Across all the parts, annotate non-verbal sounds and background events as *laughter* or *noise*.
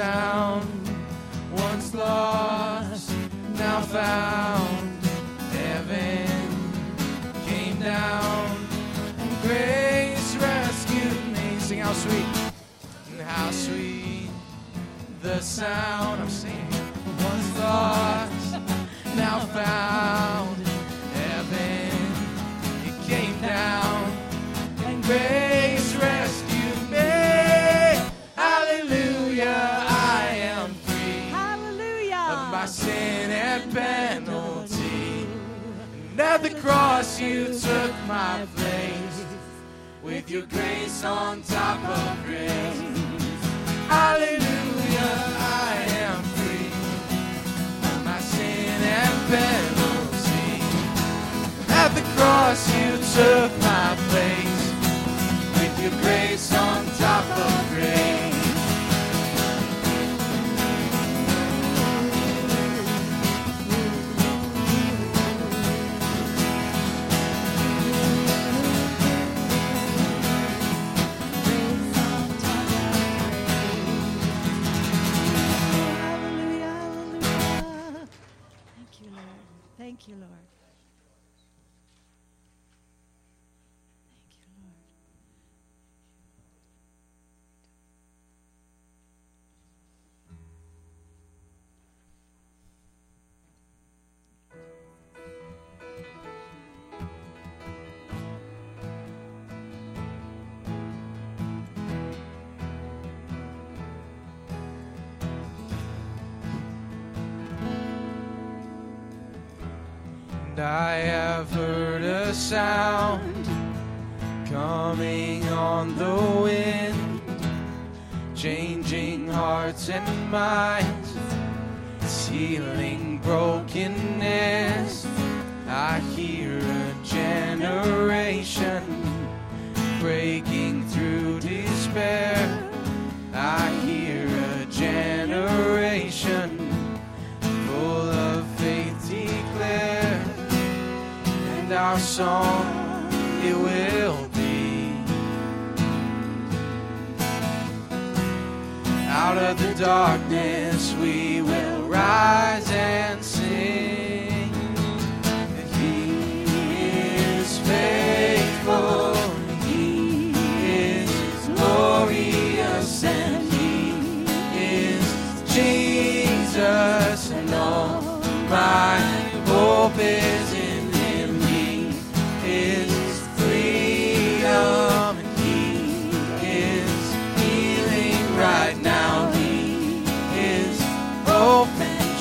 sound. Once lost, now found. Heaven came down, and grace rescued me. Sing how sweet, how sweet the sound. I'm singing. Once lost, now found. at the cross you took my place with your grace on top of grace. Hallelujah, I am free my sin and penalty. At the cross you took my place with your grace on top of grace. Thank you, Lord. song it will be. Out of the darkness we will rise and sing that He is faithful. He is glorious and He is Jesus and all my hope is.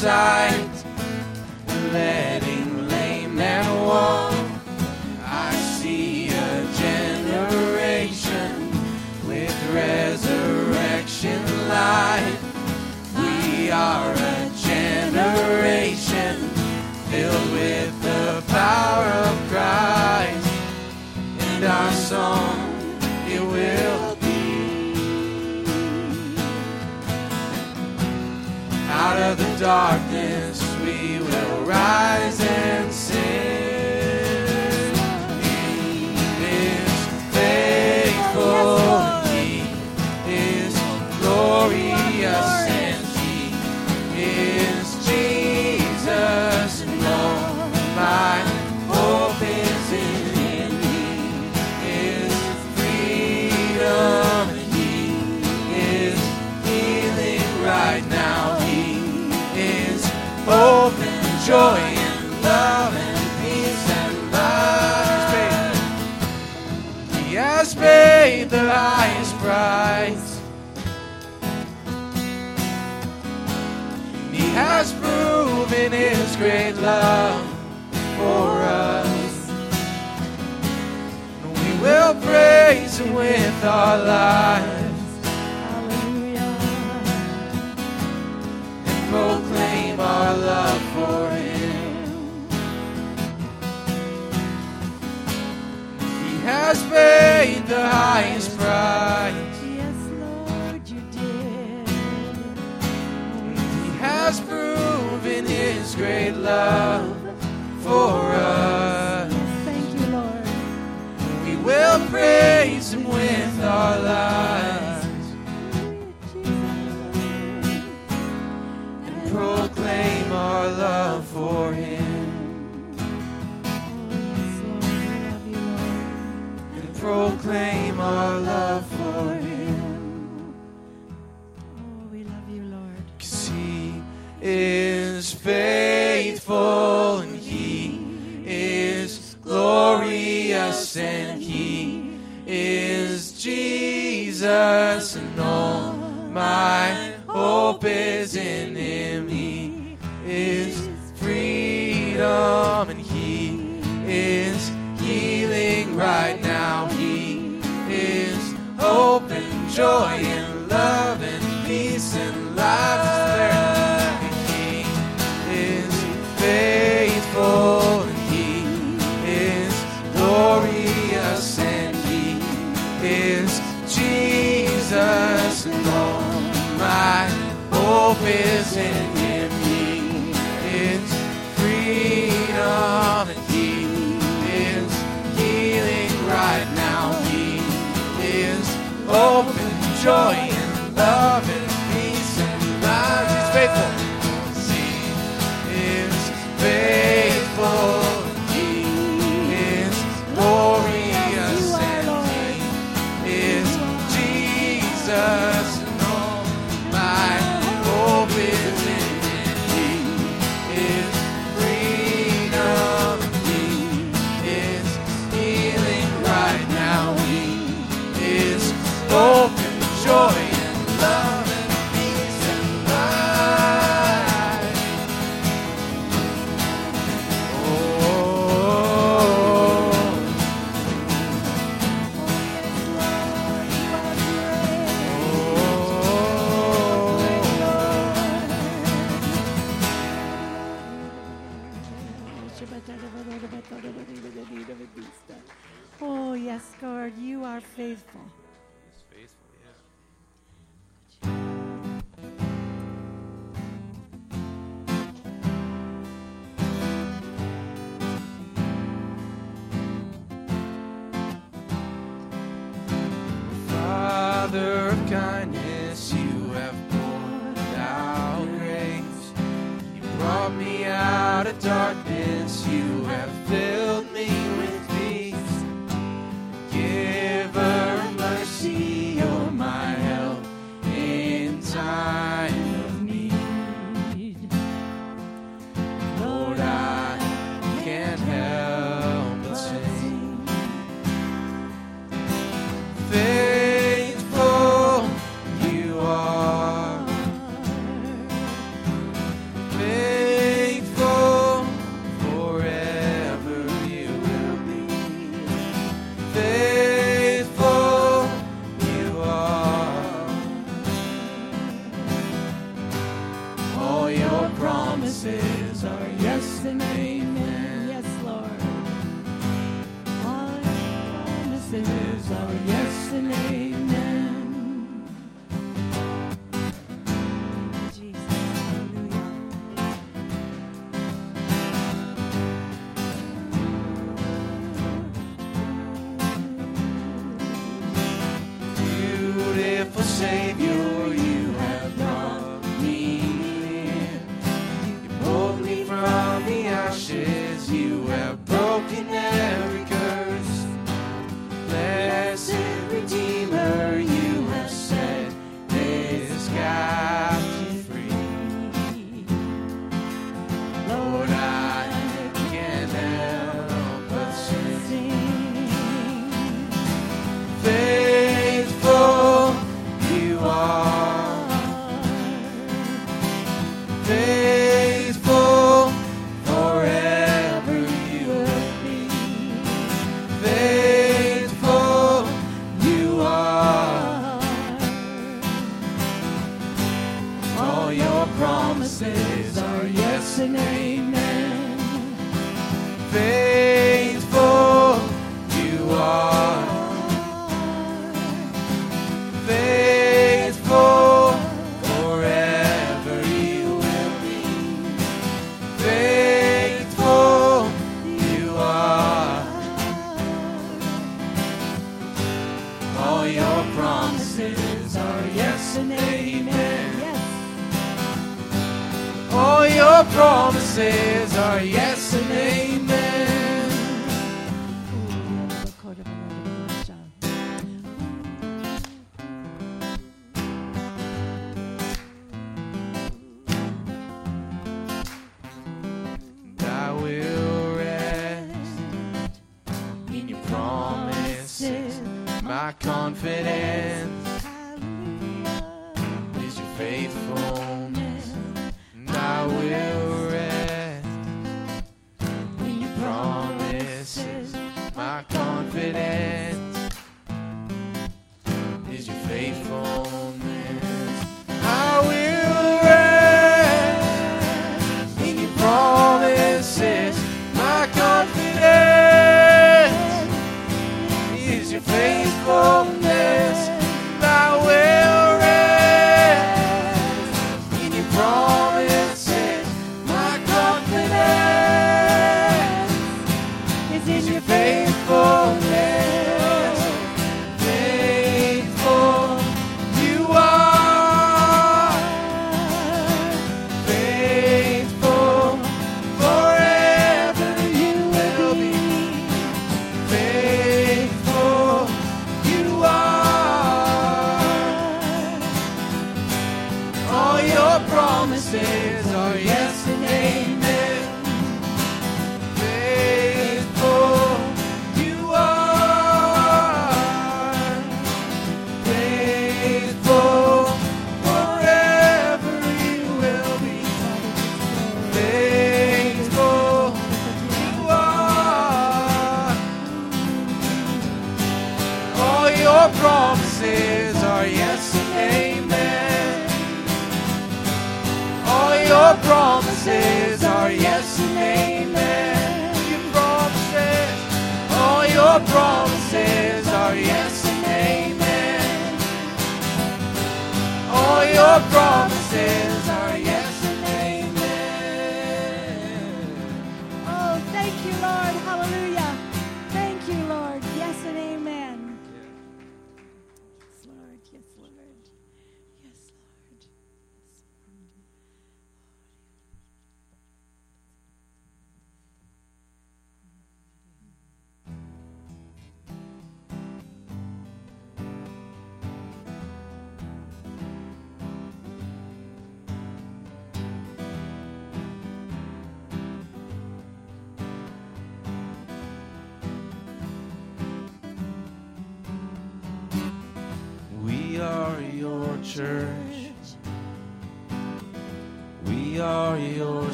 sight, letting lame men walk. I see a generation with resurrection light. We are a generation filled with the power of Christ, and our song darkness we will rise joy and love and peace and life. He has paid the highest price. He has proven His great love for us. We will praise Him with our lives Hallelujah. and proclaim our love for Him. He has paid the highest price. Yes, Lord, you did. He has proven His great love for us. Yes, thank you, Lord. We will praise Him with our lives our love for Him. and proclaim our love for Him. Oh, we love you, Lord. 'Cause He is faithful and He is glorious and He is Jesus and all my hope is freedom and He is healing right now. He is hope and joy and love and peace and life. He is faithful and He is glorious and He is Jesus all my hope is in and joy and love and peace and life. He's faithful.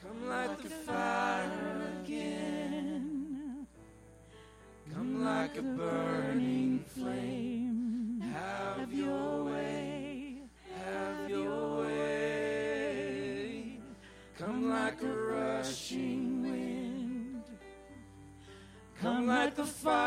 Come like a fire again. Come like a burning flame. Have your way. Have your way. Come like a rushing wind. Come like the fire.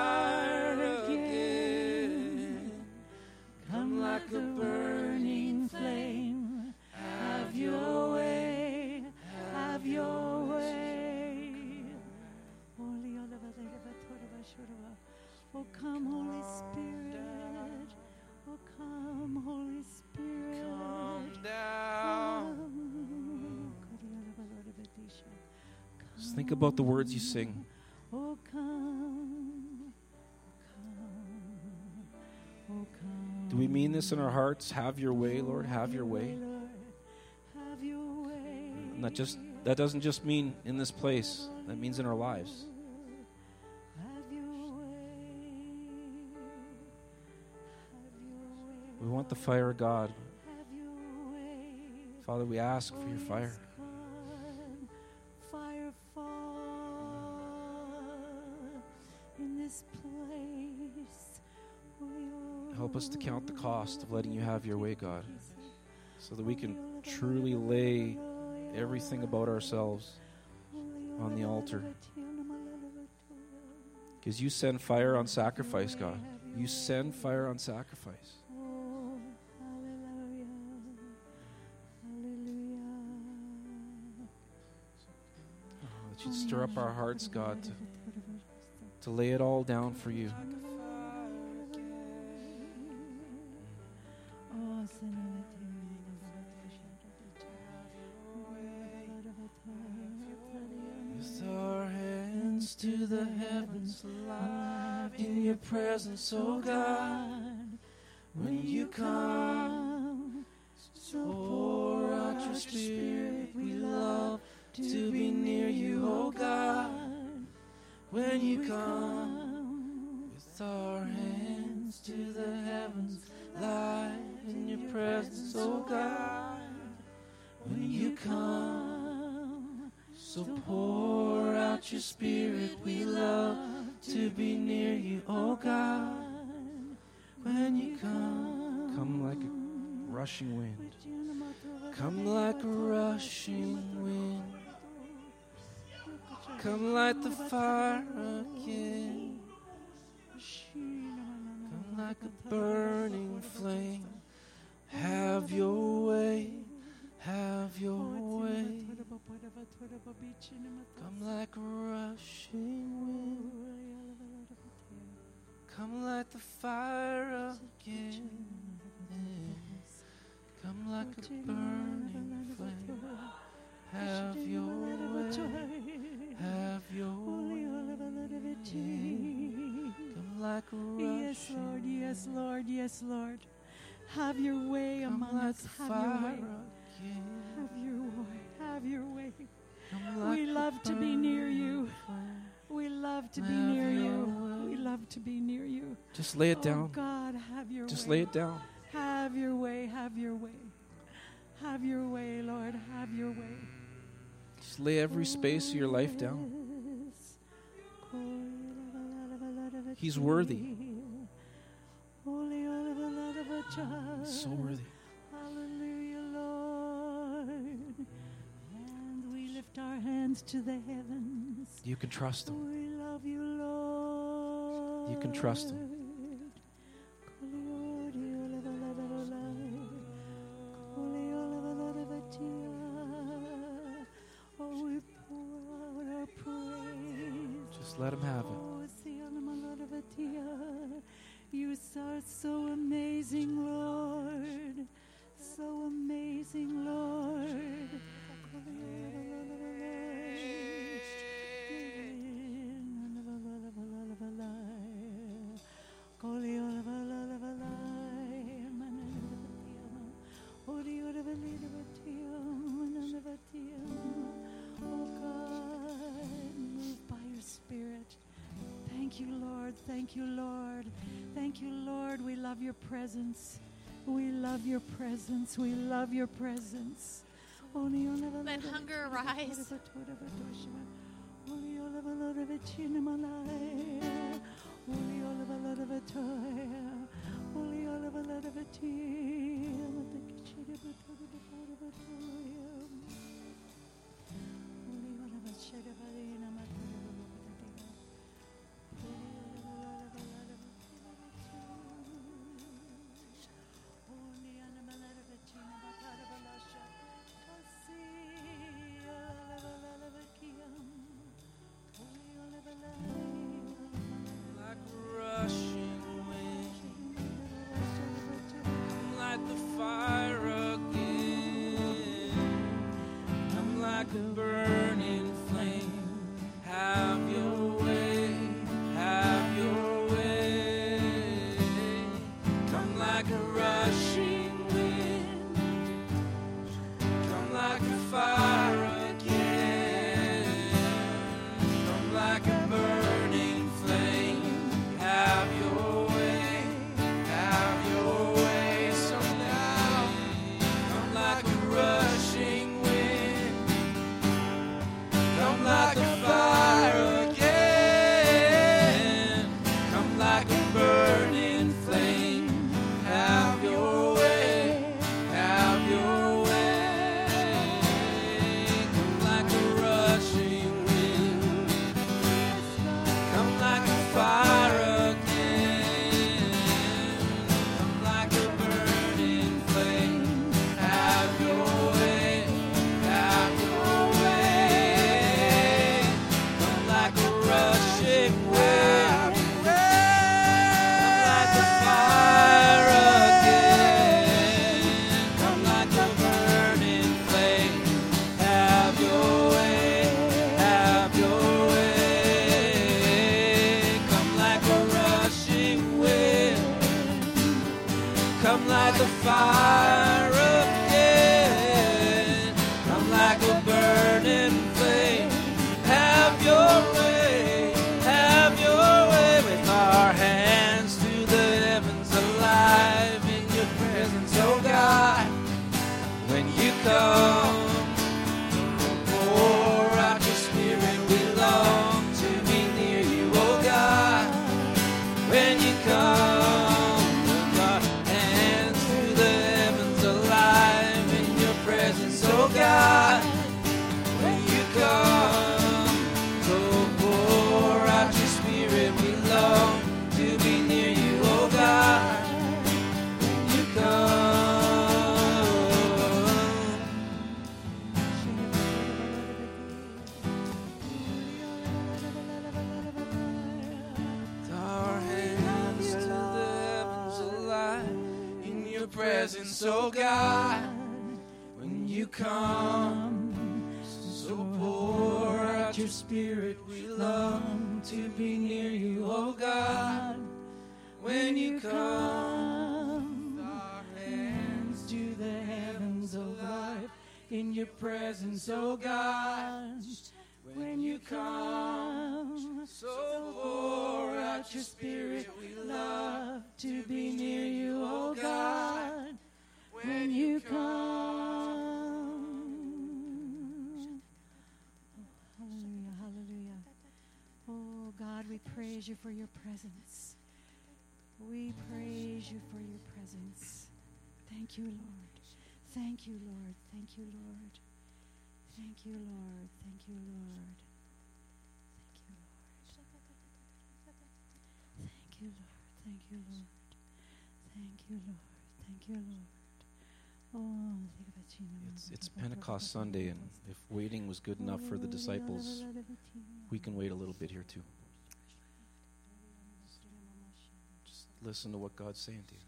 Think about the words you sing. Oh, come, come, oh, come. Do we mean this in our hearts? Have your way, Lord. Have your way. Have your way. And that just that doesn't just mean in this place. That means in our lives. We want the fire of God. Father, we ask for your fire. Us to count the cost of letting you have your way, God, so that we can truly lay everything about ourselves on the altar. Because you send fire on sacrifice, God. You send fire on sacrifice. That you stir up our hearts, God, to, to lay it all down for you. Presence, oh God. Rushing wind. come like a rushing wind. Come light the fire again. Come like a burning Have your way Come among like us. Have your way. again. Have your way. Have your way. Come We love to be near you. We love to be near you. way. We love to be near you. Just lay it Oh down. God, have your Just way. lay it down. Have your way. Have your way. Have your way, Lord. Have your way. Just lay every space of your life down. He's worthy. Trust him. You, can trust him. Love your presence. Let hunger arise. Your presence. We praise you for your presence. Thank you, Lord. Thank you, Lord. Thank you, Lord. Thank you, Lord. Thank you, Lord. Thank you, Lord. Thank you, Lord. Thank you, Lord. Thank you, Lord. Thank you, Lord. Oh, It's, it's Pentecost Sunday, and if waiting was good enough for the disciples, we can wait a little bit here too. Listen to what God's saying to you.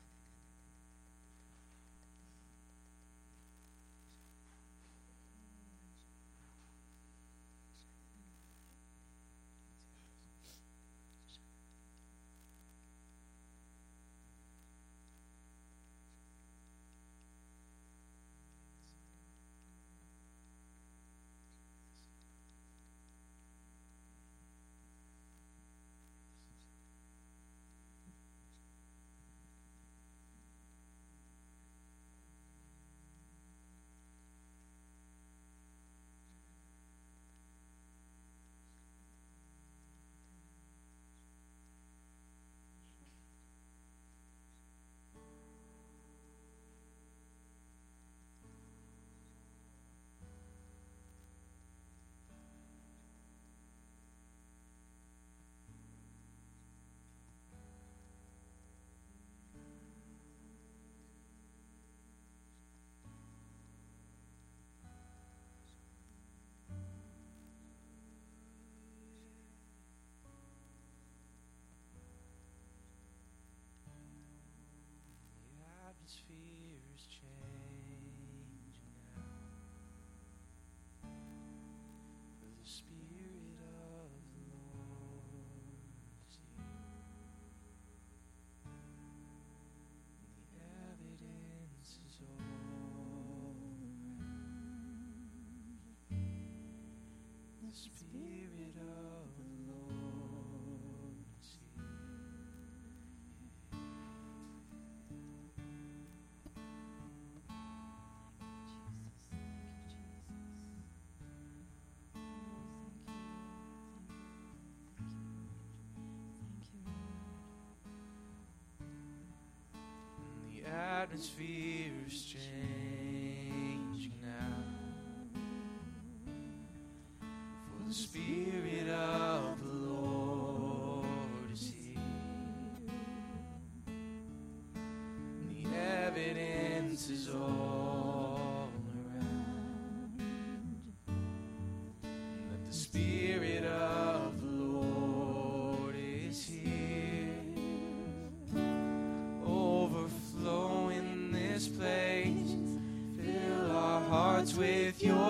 Spirit of the Lord is here. The atmosphere is changing the Spirit of the Lord is here. The evidence is all around. That the Spirit of the Lord is here overflowing this place. Fill our hearts with your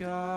God,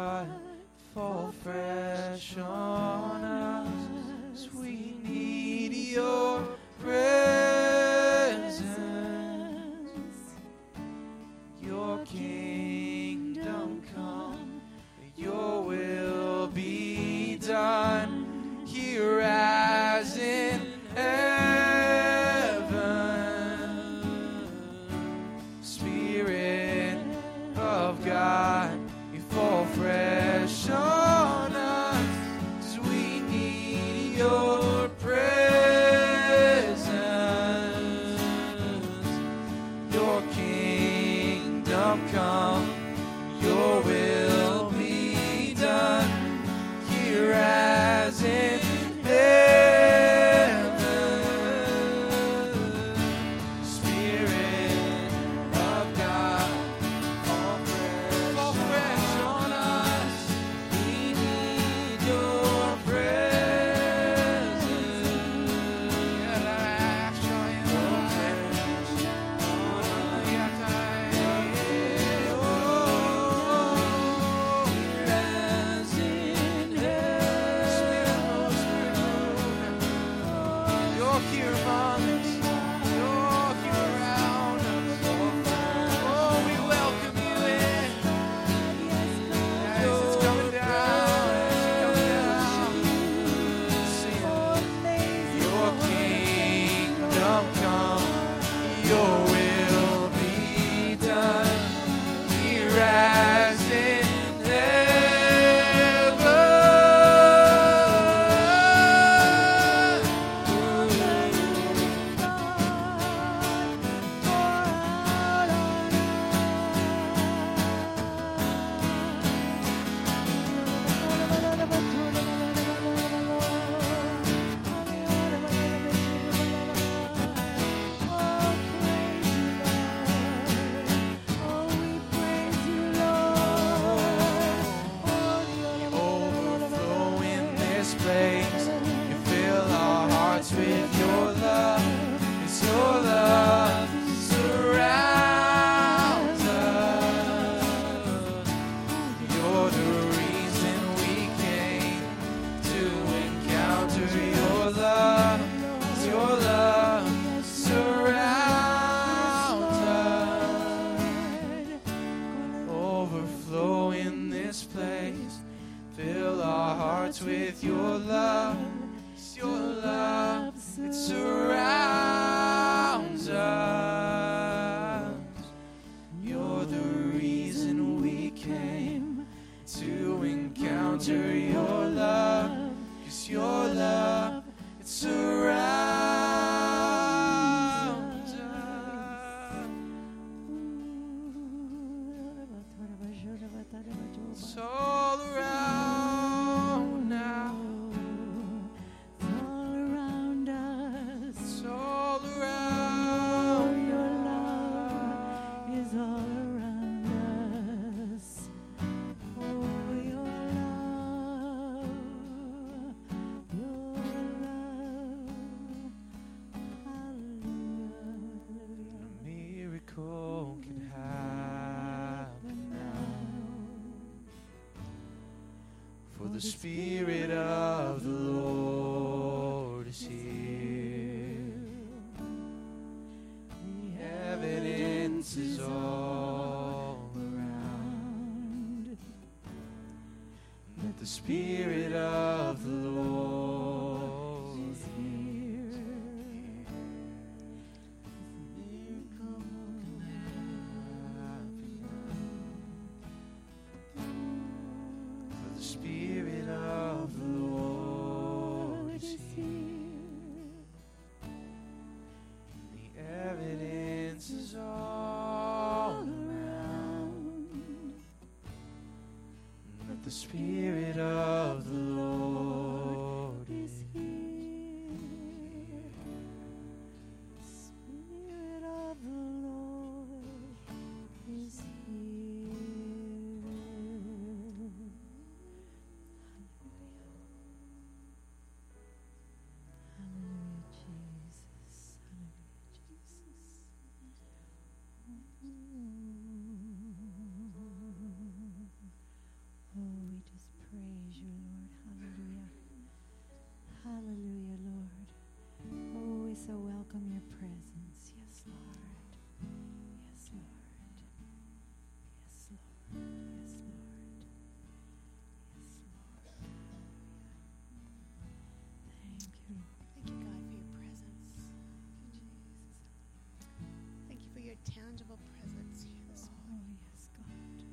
tangible presence here this Oh, yes, God.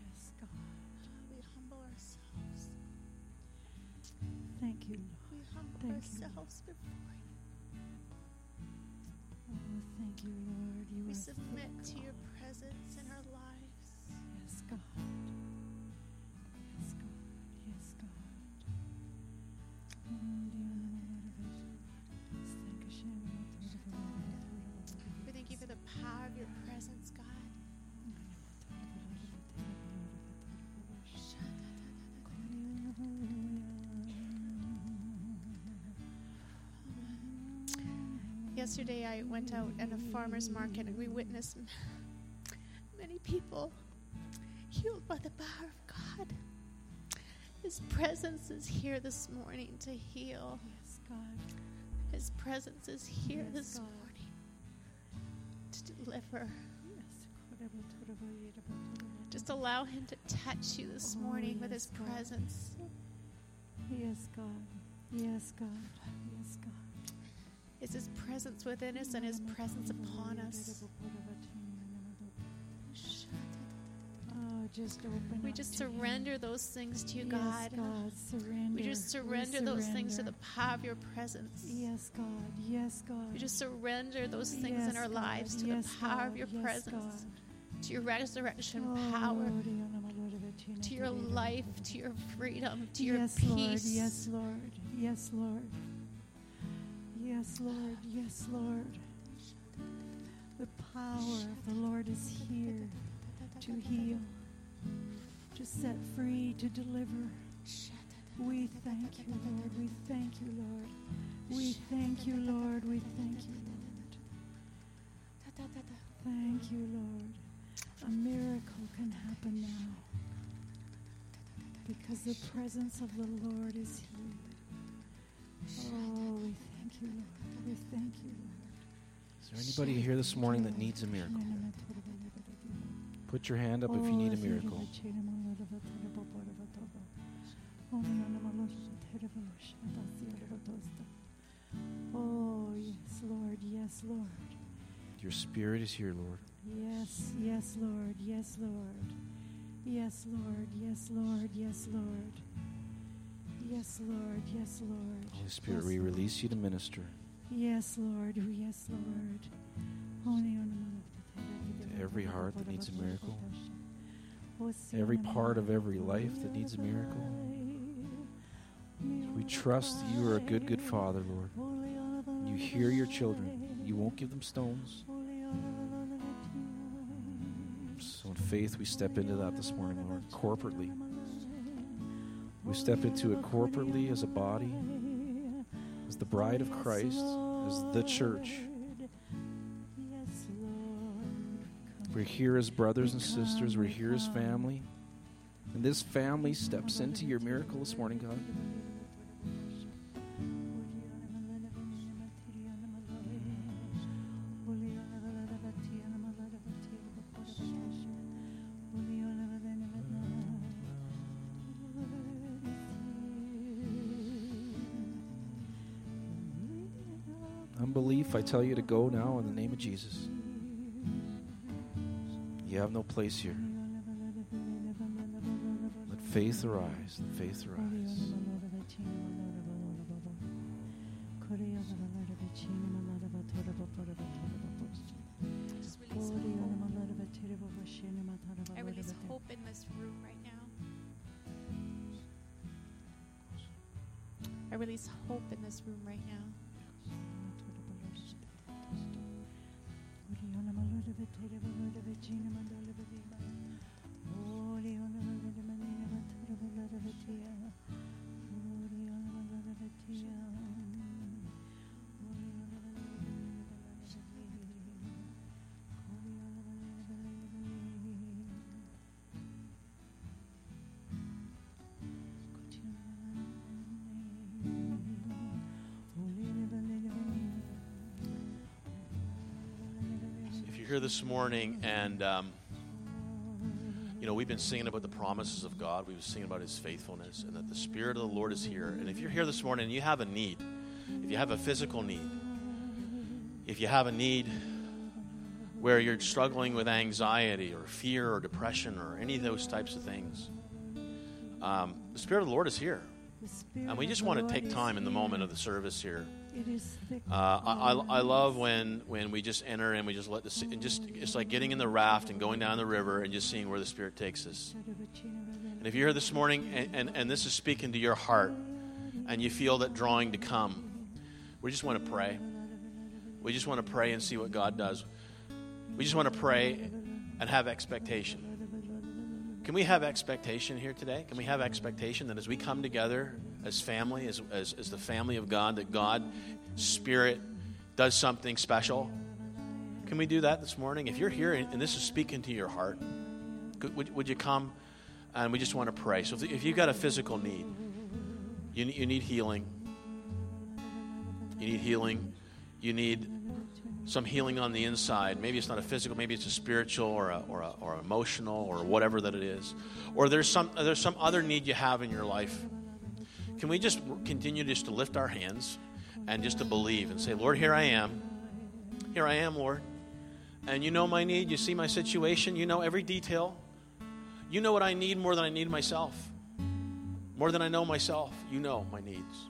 Yes, God. morning. We humble ourselves. Thank you, Lord. We humble Thank you, ourselves before you. Oh, thank you, Lord. You We submit to your presence in our Yesterday, I went out at a farmer's market and we witnessed many people healed by the power of God. His presence is here this morning to heal. Yes, God. His presence is here Yes, this God. morning to deliver. Yes. Just allow Him to touch you this Oh, morning with His God. presence. Yes, God. Yes, God. Yes, God. It's His presence within us and His presence upon us. Oh, just open We just Him. surrender those things to you, Yes, God. God. Surrender. We just surrender those things to the power of your presence. Yes, God. Yes, God. We just surrender those things Yes, in our God. lives to Yes, the power of your presence, God. to your resurrection Oh, power, to your life, to your freedom, to your yes, peace. Lord. Yes, Lord. Yes, Lord. Yes, Lord. Yes, Lord. The power of the Lord is here to heal, to set free, to deliver. We thank you, Lord. We thank you, Lord. We thank you, Lord. We thank you, Lord. Thank you, Lord. A miracle can happen now because the presence of the Lord is here. Oh, we thank you, Lord. We thank you, Is there anybody here this morning that needs a miracle? Put your hand up if you need a miracle. Oh, yes, Lord. Yes, Lord. Your spirit is here, Lord. Yes, yes, Lord. Yes, Lord. Yes, Lord. Yes, Lord. Yes, Lord. Yes, Lord. Yes, Lord. Holy Spirit, Yes, we release you to minister Yes, Lord. Yes, Lord. to every heart that needs a miracle, every part of every life that needs a miracle. We trust that you are a good, good Father, Lord. You hear your children. You won't give them stones. So in faith, we step into that this morning, Lord, corporately. We step into it corporately as a body, as the bride of Christ, as the church. We're here as brothers and sisters. We're here as family. And this family steps into your miracle this morning, God. Tell you to go now in the name of Jesus. You have no place here. Let faith arise. Let faith arise. I release hope in this room right now. I release hope in this room right now. If this morning and, um, you know, we've been singing about the promises of God, we've been singing about His faithfulness, and that the Spirit of the Lord is here. And if you're here this morning and you have a need, if you have a physical need, if you have a need where you're struggling with anxiety or fear or depression or any of those types of things, um, the Spirit of the Lord is here. And we just want to take time in the moment of the service here uh, I, I, I love when, when we just enter and we just let the and just it's like getting in the raft and going down the river and just seeing where the Spirit takes us. And if you're here this morning and, and, and this is speaking to your heart and you feel that drawing to come, we just want to pray. We just want to pray and see what God does. We just want to pray and have expectation. Can we have expectation here today? Can we have expectation that as we come together as family, as, as, as the family of God, that God, Spirit, does something special? Can we do that this morning? If you're here and, this is speaking to your heart, would, would you come and we just want to pray? So if, if you've got a physical need, you, you need healing, you need healing, you need some healing on the inside. Maybe it's not a physical, maybe it's a spiritual or a, or a, or emotional or whatever that it is. Or there's some there's some other need you have in your life. Can we just continue just to lift our hands and just to believe and say, Lord, here I am. Here I am, Lord. And you know my need. You see my situation. You know every detail. You know what I need more than I need myself. More than I know myself. You know my needs.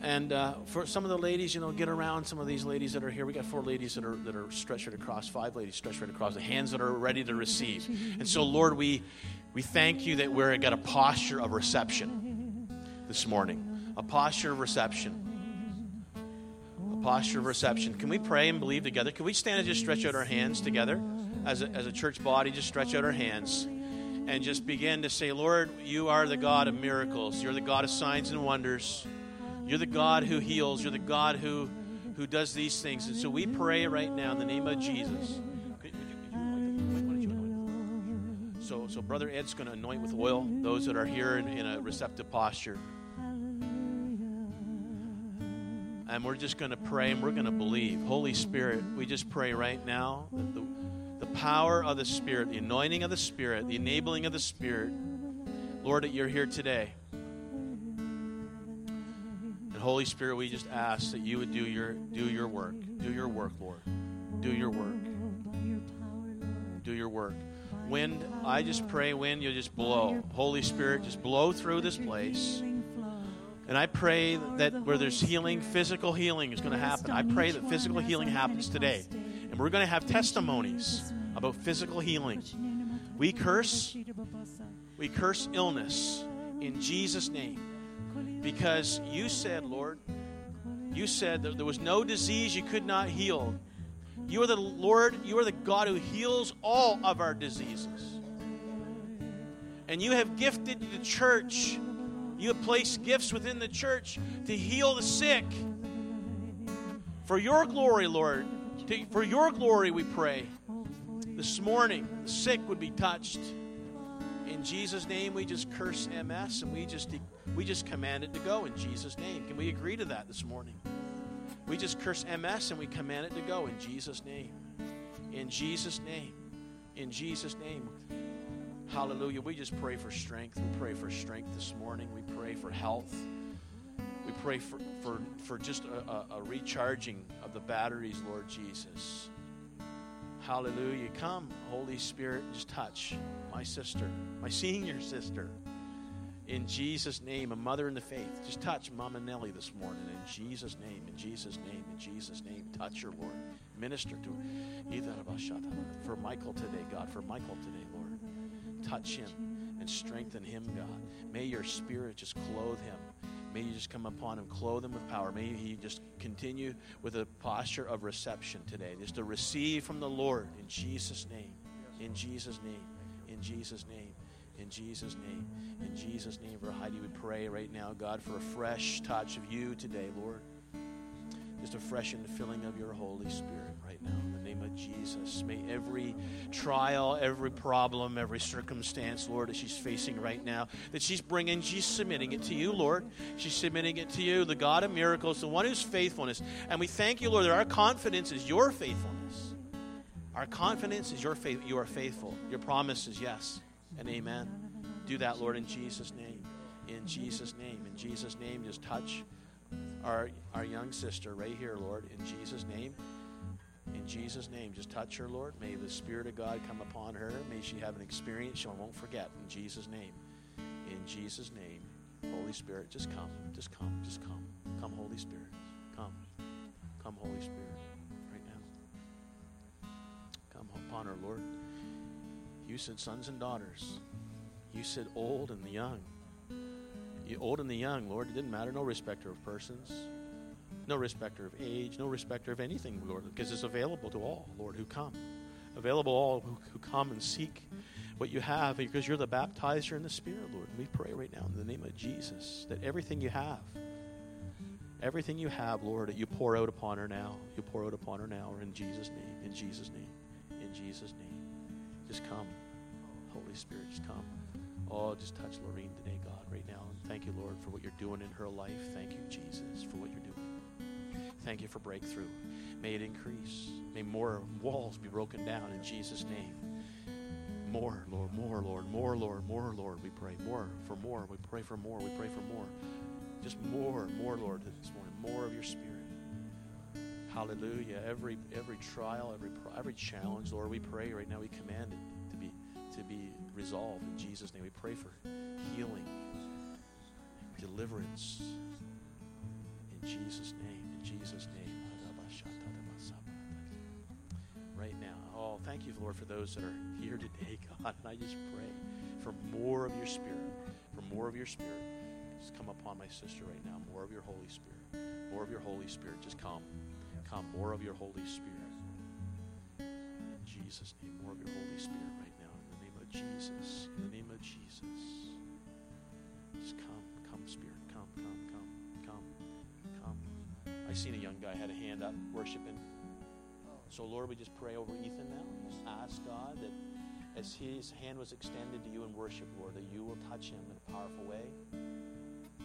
And uh, for some of the ladies, you know, get around some of these ladies that are here. We got four ladies that are that are stretched right across, five ladies stretched right across, the hands that are ready to receive. And so, Lord, we we thank you that we're got a posture of reception this morning, a posture of reception, a posture of reception. Can we pray and believe together? Can we stand and just stretch out our hands together as a, as a church body? Just stretch out our hands and just begin to say, Lord, you are the God of miracles. You're the God of signs and wonders. You're the God who heals. You're the God who, who does these things. And so we pray right now in the name of Jesus. So, so Brother Ed's going to anoint with oil those that are here in, in a receptive posture. And we're just going to pray and we're going to believe. Holy Spirit, we just pray right now that the, the power of the Spirit, the anointing of the Spirit, the enabling of the Spirit, Lord, that you're here today. And Holy Spirit, we just ask that you would do your do your work. Do your work, Lord. Do your work. Do your work. Wind, I just pray, wind, you'll just blow. Holy Spirit, just blow through this place. And I pray that where there's healing, physical healing is going to happen. I pray that physical healing happens today. And we're going to have testimonies about physical healing. We curse, we curse illness in Jesus' name. Because you said, Lord, you said that there was no disease you could not heal. You are the Lord, you are the God who heals all of our diseases. And you have gifted the church, you have placed gifts within the church to heal the sick. For your glory, Lord, to, for your glory we pray. This morning, the sick would be touched. In Jesus' name, we just curse MS and we just we just command it to go in Jesus' name. Can we agree to that this morning? We just curse MS and we command it to go in Jesus' name. In Jesus' name. In Jesus' name. Hallelujah. We just pray for strength. We pray for strength this morning. We pray for health. We pray for, for, for just a, a, recharging of the batteries, Lord Jesus. Hallelujah. Come, Holy Spirit, just touch my sister, my *laughs* senior sister. In Jesus' name, a mother in the faith. Just touch Mama Nellie this morning. In Jesus' name, in Jesus' name, in Jesus' name. Touch her, Lord. Minister to her. For Michael today, God. For Michael today, Lord. Touch him and strengthen him, God. May your spirit just clothe him. May you just come upon him, clothe him with power. May he just continue with a posture of reception today, just to receive from the Lord in Jesus' name. In Jesus' name. In Jesus' name. In Jesus' name. In Jesus' name, for Heidi, we pray right now, God, for a fresh touch of you today, Lord. Just a fresh infilling of your Holy Spirit right now in the name of Jesus. May every trial, every problem, every circumstance, Lord, that she's facing right now, that she's bringing, she's submitting it to you, Lord. She's submitting it to you, the God of miracles, the one who's faithfulness. And we thank you, Lord, that our confidence is your faithfulness. Our confidence is your faith. You are faithful. Your promise is yes and amen. Do that, Lord, in Jesus' name. In Jesus' name. In Jesus' name, just touch our, our young sister right here, Lord, in Jesus' name. In Jesus' name, just touch her, Lord. May the Spirit of God come upon her. May she have an experience she won't forget. In Jesus' name. In Jesus' name. Holy Spirit, just come. Just come. Just come. Come, Holy Spirit. Come. Come, Holy Spirit. Right now. Come upon her, Lord. You said sons and daughters. You said old and the young. You old and the young, Lord. It didn't matter. No respecter of persons. No respecter of age. No respecter of anything, Lord, because it's available to all, Lord, who come. Available all who, who come and seek what you have because you're the baptizer in the Spirit, Lord. We pray right now in the name of Jesus that everything you have, everything you have, Lord, that you pour out upon her now. You pour out upon her now, or in Jesus' name, in Jesus' name, in Jesus' name. Just come. Holy Spirit, just come. Oh, just touch Lorraine today, God, right now. And thank you, Lord, for what you're doing in her life. Thank you, Jesus, for what you're doing. Thank you for breakthrough. May it increase. May more walls be broken down in Jesus' name. More, Lord, more, Lord, more, Lord, more, Lord, we pray. More, for more. We pray for more. We pray for more. Just more, more, Lord, this morning. More of your spirit. Hallelujah. Every every trial, every every challenge, Lord, we pray right now. We command it to be to be resolved in Jesus' name. We pray for healing, deliverance in Jesus' name. Jesus' name. Right now. Oh, thank you, Lord, for those that are here today, *laughs* God. And I just pray for more of your spirit, for more of your spirit. Just come upon my sister right now. More of your Holy Spirit. More of your Holy Spirit. Just come. Come. More of your Holy Spirit. In Jesus' name. More of your Holy Spirit right now. In the name of Jesus. In the name of Jesus. Just come. Come, Spirit. Come, come, come. I seen a young guy had a hand up worshiping. So, Lord, we just pray over Ethan now. Just ask God that as his hand was extended to you in worship, Lord, that you will touch him in a powerful way.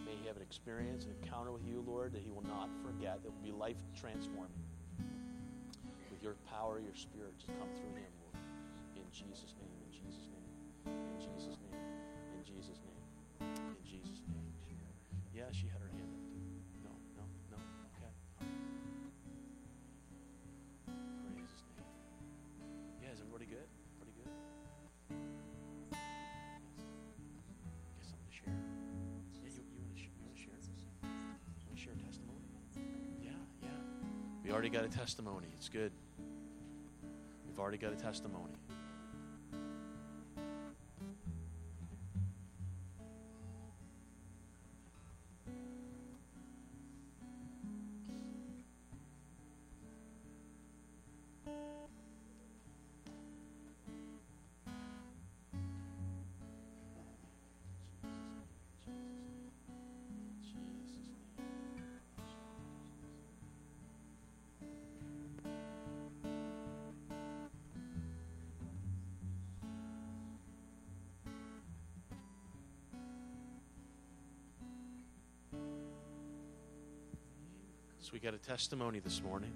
May he have an experience, an encounter with you, Lord, that he will not forget, that will be life transforming. With your power, your spirit, just come through him, Lord. In Jesus' name, in Jesus' name, in Jesus' name, in Jesus' name, in Jesus' name. Yeah, she had already got a testimony. It's good. We've already got a testimony. So we got a testimony this morning.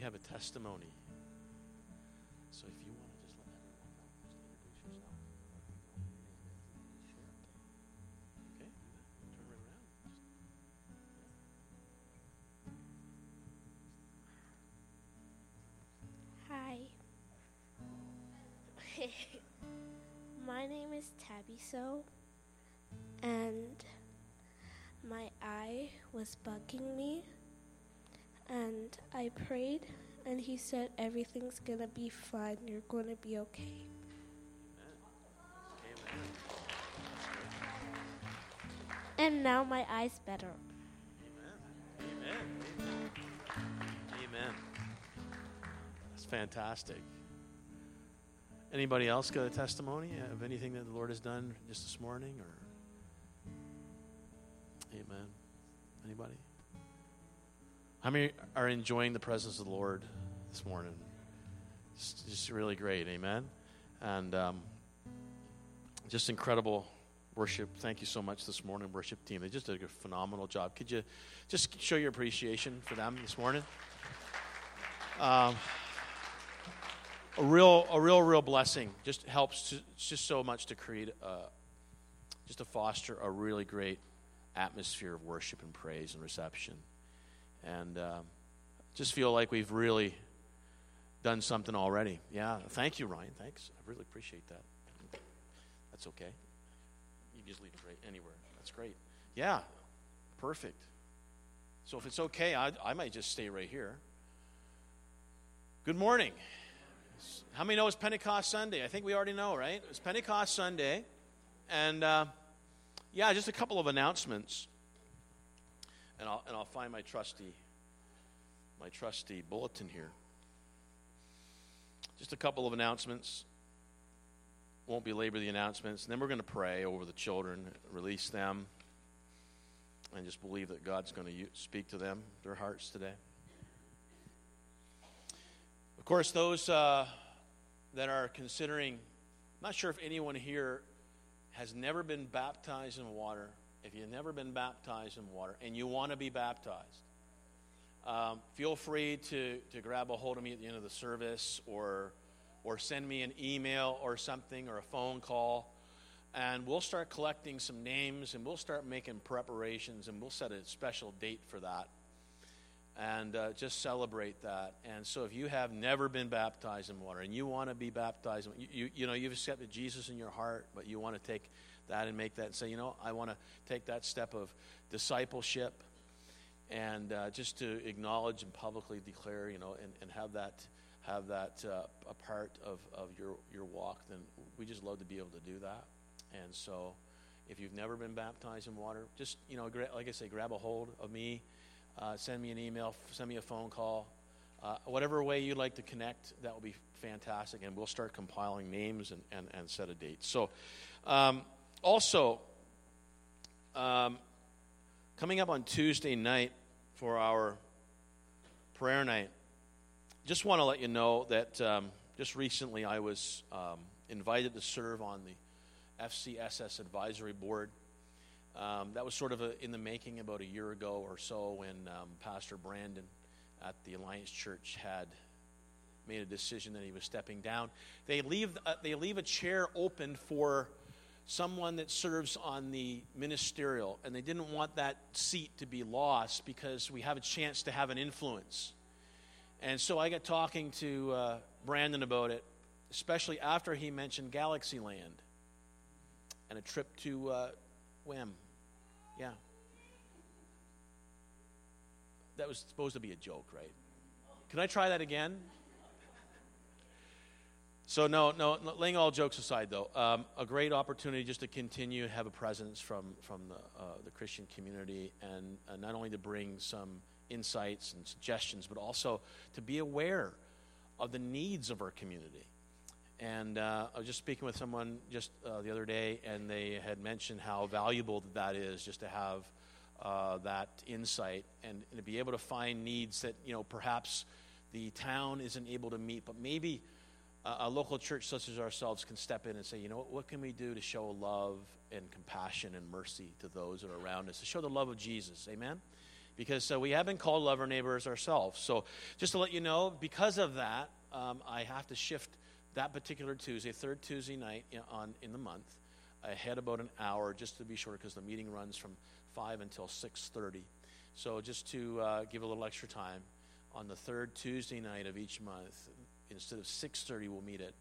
We have a testimony. So if you want to just let everyone know, just introduce yourself. Okay. Turn around. Hi. *laughs* My name is Tabby So, and my eye was bugging me, and I prayed, and he said everything's gonna be fine. You're gonna be okay. Amen. And now my eye's better. Amen. Amen. Amen. That's fantastic. Anybody else got a testimony of anything that the Lord has done just this morning or Amen. Anybody? How many are enjoying the presence of the Lord this morning? It's just really great. Amen. And um, just incredible worship. Thank you so much this morning, worship team. They just did a phenomenal job. Could you just show your appreciation for them this morning? Um, a real, a real, real blessing. Just helps to, just so much to create, uh, just to foster a really great atmosphere of worship and praise and reception. And um, just feel like we've really done something already. Yeah, thank you, Ryan. Thanks. I really appreciate that. That's okay. You just leave it right anywhere. That's great. Yeah, perfect. So if it's okay, I, I might just stay right here. Good morning. How many know it's Pentecost Sunday? I think we already know, right? It's Pentecost Sunday. And uh, yeah, just a couple of announcements. And I'll, and I'll find my trusty, my trusty bulletin here. Just a couple of announcements. Won't belabor the announcements. And then we're going to pray over the children, release them, and just believe that God's going to speak to them, their hearts today. Of course, those uh, that are considering, I'm not sure if anyone here has never been baptized in water. If you've never been baptized in water and you want to be baptized, um, feel free to, to grab a hold of me at the end of the service or, or send me an email or something or a phone call. And we'll start collecting some names and we'll start making preparations and we'll set a special date for that and uh, just celebrate that. And so, if you have never been baptized in water and you want to be baptized, you, you, you know, you've accepted Jesus in your heart, but you want to take that and make that and say, you know, I want to take that step of discipleship and uh, just to acknowledge and publicly declare, you know, and, and have that have that uh, a part of, of your, your walk, then we just love to be able to do that. And so, if you've never been baptized in water, just, you know, like I say, grab a hold of me uh, send me an email, send me a phone call. Uh, whatever way you'd like to connect, that will be fantastic. And we'll start compiling names and, and, and set a date. So, um, also, um, coming up on Tuesday night for our prayer night, just want to let you know that um, just recently I was um, invited to serve on the FCSS advisory board. Um, that was sort of a, in the making about a year ago or so when um, Pastor Brandon at the Alliance Church had made a decision that he was stepping down. They leave, uh, they leave a chair open for someone that serves on the ministerial, and they didn't want that seat to be lost because we have a chance to have an influence. And so I got talking to uh, Brandon about it, especially after he mentioned Galaxyland and a trip to uh. Yeah. That was supposed to be a joke, right? Can I try that again? So no, no. Laying all jokes aside, though, um, a great opportunity just to continue to have a presence from from the uh, the Christian community, and uh, not only to bring some insights and suggestions, but also to be aware of the needs of our community. And uh, I was just speaking with someone just uh, the other day, and they had mentioned how valuable that is just to have uh, that insight and, and, to be able to find needs that you know perhaps the town isn't able to meet, but maybe a, local church such as ourselves can step in and say, you know, what, what can we do to show love and compassion and mercy to those that are around us, to show the love of Jesus, Amen. Because uh, we have been called love our neighbors ourselves. So, just to let you know, because of that, um, I have to shift that particular Tuesday, third Tuesday night in, on, in the month, ahead about an hour just to be sure because the meeting runs from 5 until 6.30. So just to uh, give a little extra time, on the third Tuesday night of each month, instead of 6.30, we'll meet at,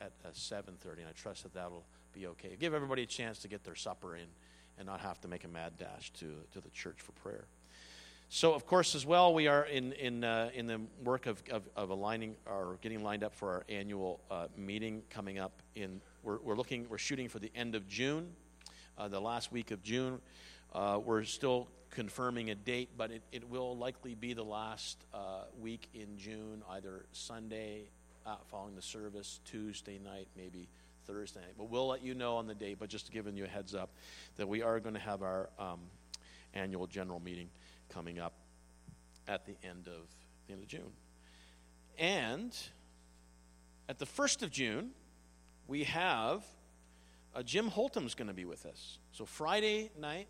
at uh, 7.30, and I trust that that'll be okay. Give everybody a chance to get their supper in and not have to make a mad dash to, to the church for prayer. So, of course, as well, we are in, in, uh, in the work of, of, of, aligning or getting lined up for our annual uh, meeting coming up in, we're, we're looking, we're shooting for the end of June, uh, the last week of June. Uh, we're still confirming a date, but it, it will likely be the last uh, week in June, either Sunday uh, following the service, Tuesday night, maybe Thursday night. But we'll let you know on the date, but just giving you a heads up that we are going to have our um, annual general meeting coming up at the end of the end of June. And at the first of June, we have uh, Jim Holtum's going to be with us. So Friday night,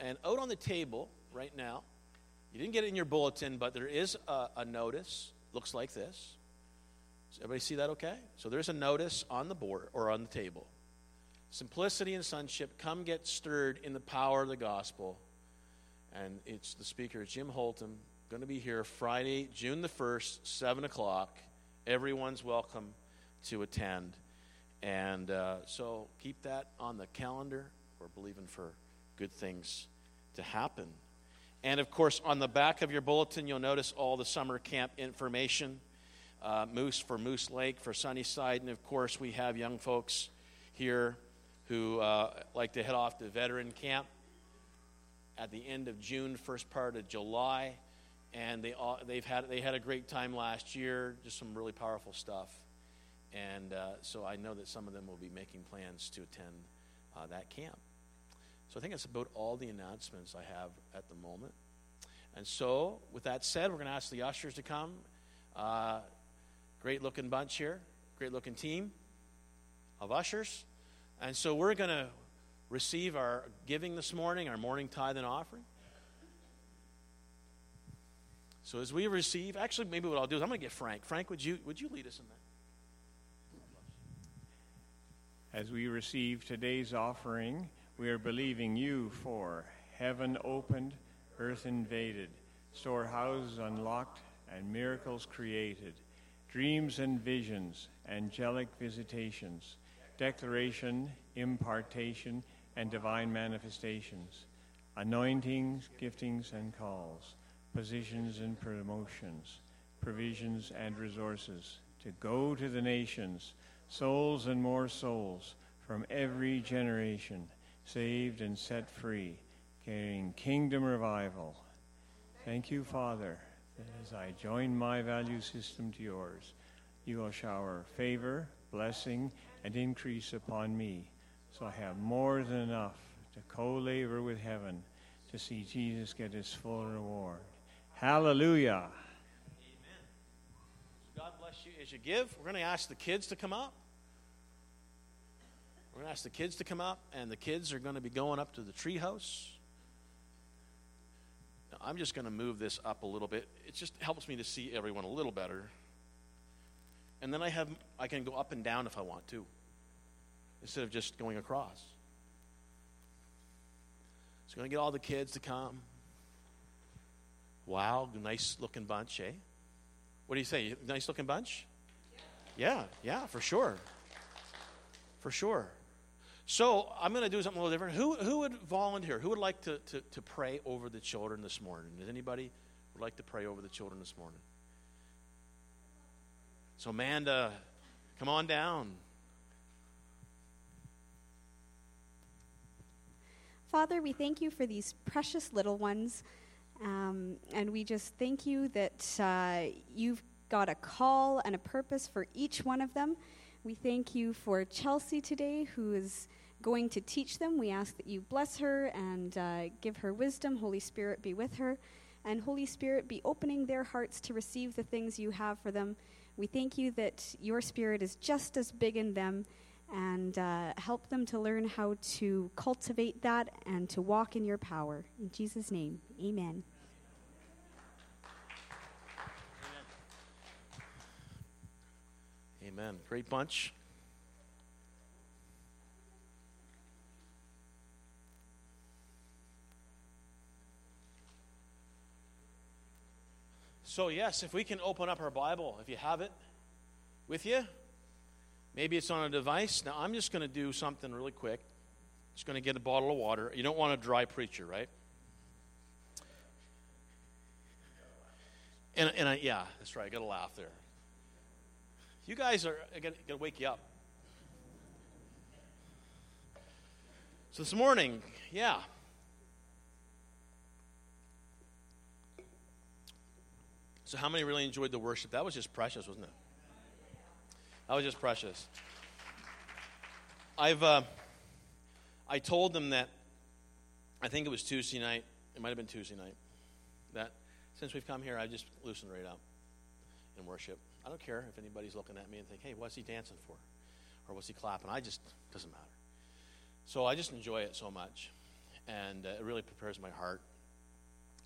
and out on the table right now, you didn't get it in your bulletin, but there is a, a notice. Looks like this. Does everybody see that okay? So there's a notice on the board or on the table. Simplicity and sonship, come get stirred in the power of the gospel and it's the speaker, Jim Holton, going to be here Friday, June the 1st, 7 o'clock. Everyone's welcome to attend. And uh, so keep that on the calendar. We're believing for good things to happen. And of course, on the back of your bulletin, you'll notice all the summer camp information uh, Moose for Moose Lake, for Sunnyside. And of course, we have young folks here who uh, like to head off to veteran camp at the end of June, first part of July, and they all, they've had they had a great time last year. Just some really powerful stuff, and uh, so I know that some of them will be making plans to attend uh, that camp. So I think that's about all the announcements I have at the moment. And so, with that said, we're going to ask the ushers to come. Uh, great looking bunch here, great looking team of ushers. And so we're going to receive our giving this morning, our morning tithe and offering. So as we receive, actually, maybe what I'll do is I'm going to get Frank. Frank, would you would you lead us in that? As we receive today's offering, we are believing you for heaven opened, earth invaded, storehouses unlocked, and miracles created, dreams and visions, angelic visitations, declaration, impartation, and divine manifestations, anointings, giftings, and calls, positions and promotions, provisions and resources, to go to the nations, souls and more souls from every generation, saved and set free, carrying kingdom revival. Thank you, Father, that as I join my value system to yours, you will shower favor, blessing, and increase upon me, so I have more than enough to co labor with heaven to see Jesus get his full reward. Hallelujah. Amen. God bless you as you give. We're going to ask the kids to come up. We're going to ask the kids to come up, and the kids are going to be going up to the treehouse. Now, I'm just going to move this up a little bit. It just helps me to see everyone a little better. And then I have I can go up and down if I want to, instead of just going across. It's going to get all the kids to come. Wow, nice looking bunch, eh? What do you say? Nice looking bunch? Yeah, yeah, for sure. For sure. So I'm going to do something a little different. Who, who would volunteer? Who would like to, to, to pray over the children this morning? Does anybody would like to pray over the children this morning? So Amanda, come on down. Father, we thank you for these precious little ones. Um, and we just thank you that uh, you've got a call and a purpose for each one of them. We thank you for Chelsea today, who is going to teach them. We ask that you bless her and uh, give her wisdom. Holy Spirit, be with her. And Holy Spirit, be opening their hearts to receive the things you have for them. We thank you that your Spirit is just as big in them and uh, help them to learn how to cultivate that and to walk in your power. In Jesus' name, amen. Amen. Great bunch. So, yes, if we can open up our Bible, if you have it with you, maybe it's on a device. Now, I'm just going to do something really quick. Just going to get a bottle of water. You don't want a dry preacher, right? And, and I, yeah, that's right. I got to laugh there. You guys are going to wake you up. So this morning, yeah. So, how many really enjoyed the worship? That was just precious, wasn't it? That was just precious. I've, uh, I told them that, I think it was Tuesday night, it might have been Tuesday night, that since we've come here, I just loosened right up in worship. I don't care if anybody's looking at me and think, hey, what's he dancing for? Or what's he clapping? I just, doesn't matter. So I just enjoy it so much. And uh, it really prepares my heart.